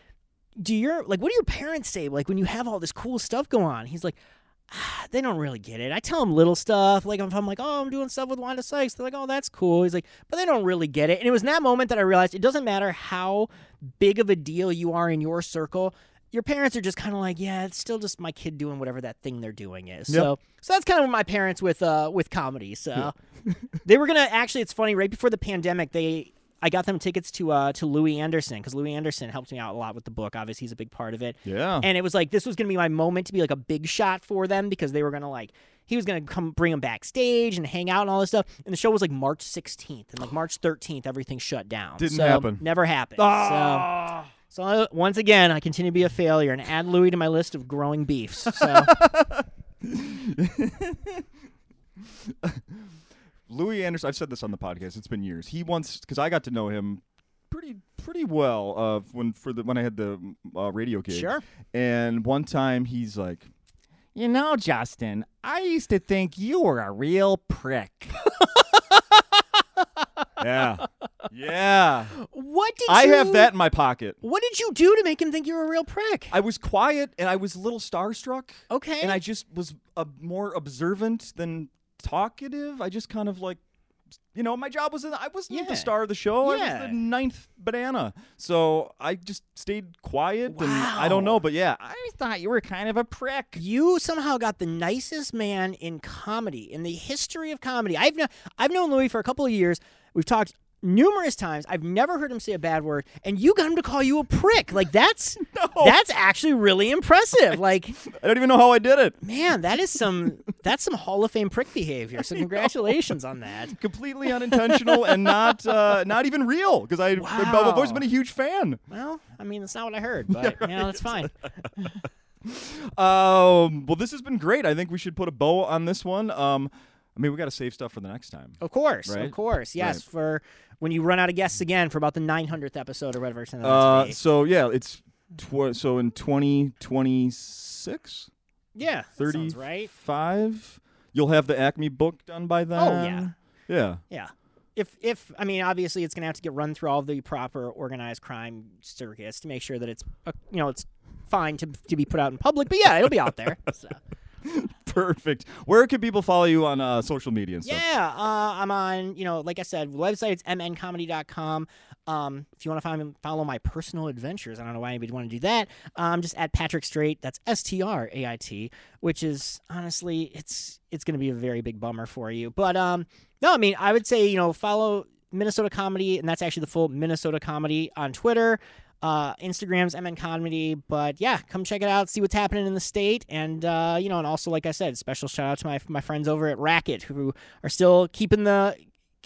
do your like what do your parents say like when you have all this cool stuff going on? He's like, ah, they don't really get it. I tell them little stuff. Like if I'm like, oh, I'm doing stuff with Wanda Sykes, they're like, oh, that's cool. He's like, but they don't really get it. And it was in that moment that I realized it doesn't matter how big of a deal you are in your circle. Your parents are just kind of like, yeah, it's still just my kid doing whatever that thing they're doing is. Yep. So, so that's kind of my parents with uh with comedy. So they were gonna actually. It's funny. Right before the pandemic, they I got them tickets to uh to Louie Anderson because Louie Anderson helped me out a lot with the book. Obviously, he's a big part of it. yeah. And it was like this was gonna be my moment to be like a big shot for them because they were gonna like he was gonna come bring them backstage and hang out and all this stuff. And the show was like March 16th and like March 13th, everything shut down. Didn't So, happen. Never happened. Ah. So. So uh, once again, I continue to be a failure and add Louie to my list of growing beefs. So Louie Anderson. I've said this on the podcast. It's been years. He once because I got to know him pretty pretty well uh, when for the when I had the uh, radio gig. Sure. And one time he's like, "You know, Justin, I used to think you were a real prick." yeah. Yeah. what did I you, have that in my pocket. What did you do to make him think you were a real prick? I was quiet and I was a little starstruck. Okay. And I just was uh, more observant than talkative. I just kind of like you know, my job was in, I wasn't Yeah. the star of the show. I Yeah. was the ninth banana. So I just stayed quiet and I don't know, but yeah, I thought you were kind of a prick. You somehow got the nicest man in comedy in the history of comedy. I've kno- I've known Louie for a couple of years. We've talked numerous times. I've never heard him say a bad word, and you got him to call you a prick. Like that's that's actually really impressive. Like I don't even know how I did it. man, that is some that's some Hall of Fame prick behavior. So congratulations on that. Completely unintentional and not uh, not even real because I I've Wow. always been a huge fan. Well, I mean that's not what I heard, but you know that's fine. Um, well, this has been great. I think we should put a bow on this one. Um, I mean, we got to save stuff for the next time. Of course, Right? of course, yes. Right. For when you run out of guests again for about the 900th episode or whatever Uh, so yeah, it's tw- so in twenty twenty six. Yeah, that 30 sounds right. Five. You'll have the Acme book done by then. Oh, yeah. Yeah. Yeah. If if I mean obviously it's going to have to get run through all the proper organized crime circuits to make sure that it's uh, you know it's fine to to be put out in public. But yeah, it'll be out there. So. Perfect. Where can people follow you on uh, social media and stuff? Yeah, uh, I'm on, you know, like I said, website it's mncomedy.com. Um, if you want to follow my personal adventures, I don't know why anybody would want to do that. Um, just at Patrick Strait. That's S T R A I T, which is honestly, it's it's going to be a very big bummer for you. But um, no, I mean, I would say you know follow Minnesota Comedy, and that's actually the full Minnesota Comedy on Twitter. Uh, Instagram's MN Comedy, but yeah, come check it out, see what's happening in the state, and uh, you know, and also like I said, special shout out to my my friends over at Racket who are still keeping the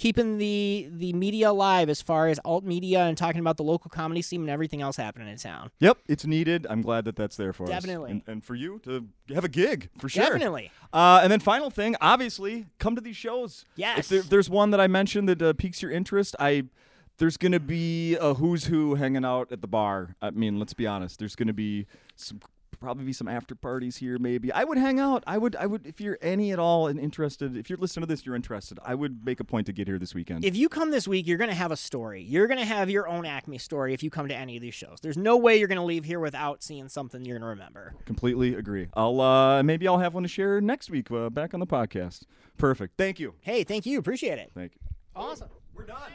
keeping the the media alive as far as alt media and talking about the local comedy scene and everything else happening in town. Yep, it's needed. I'm glad that that's there for Definitely. us. And, and for you to have a gig, for sure. Definitely. Uh, and then final thing, obviously, come to these shows. Yes. If, there, there's one that I mentioned that uh, piques your interest, I there's gonna be a who's who hanging out at the bar. I mean, let's be honest. There's gonna be some probably be some after parties here. Maybe I would hang out. I would. I would if you're any at all and interested. If you're listening to this, you're interested. I would make a point to get here this weekend. If you come this week, you're going to have a story. You're going to have your own Acme story if you come to any of these shows. There's no way you're going to leave here without seeing something you're going to remember. Completely agree. I'll uh, maybe I'll have one to share next week uh, back on the podcast. Perfect. Thank you. Hey, thank you. Appreciate it. Thank you. Awesome. We're done.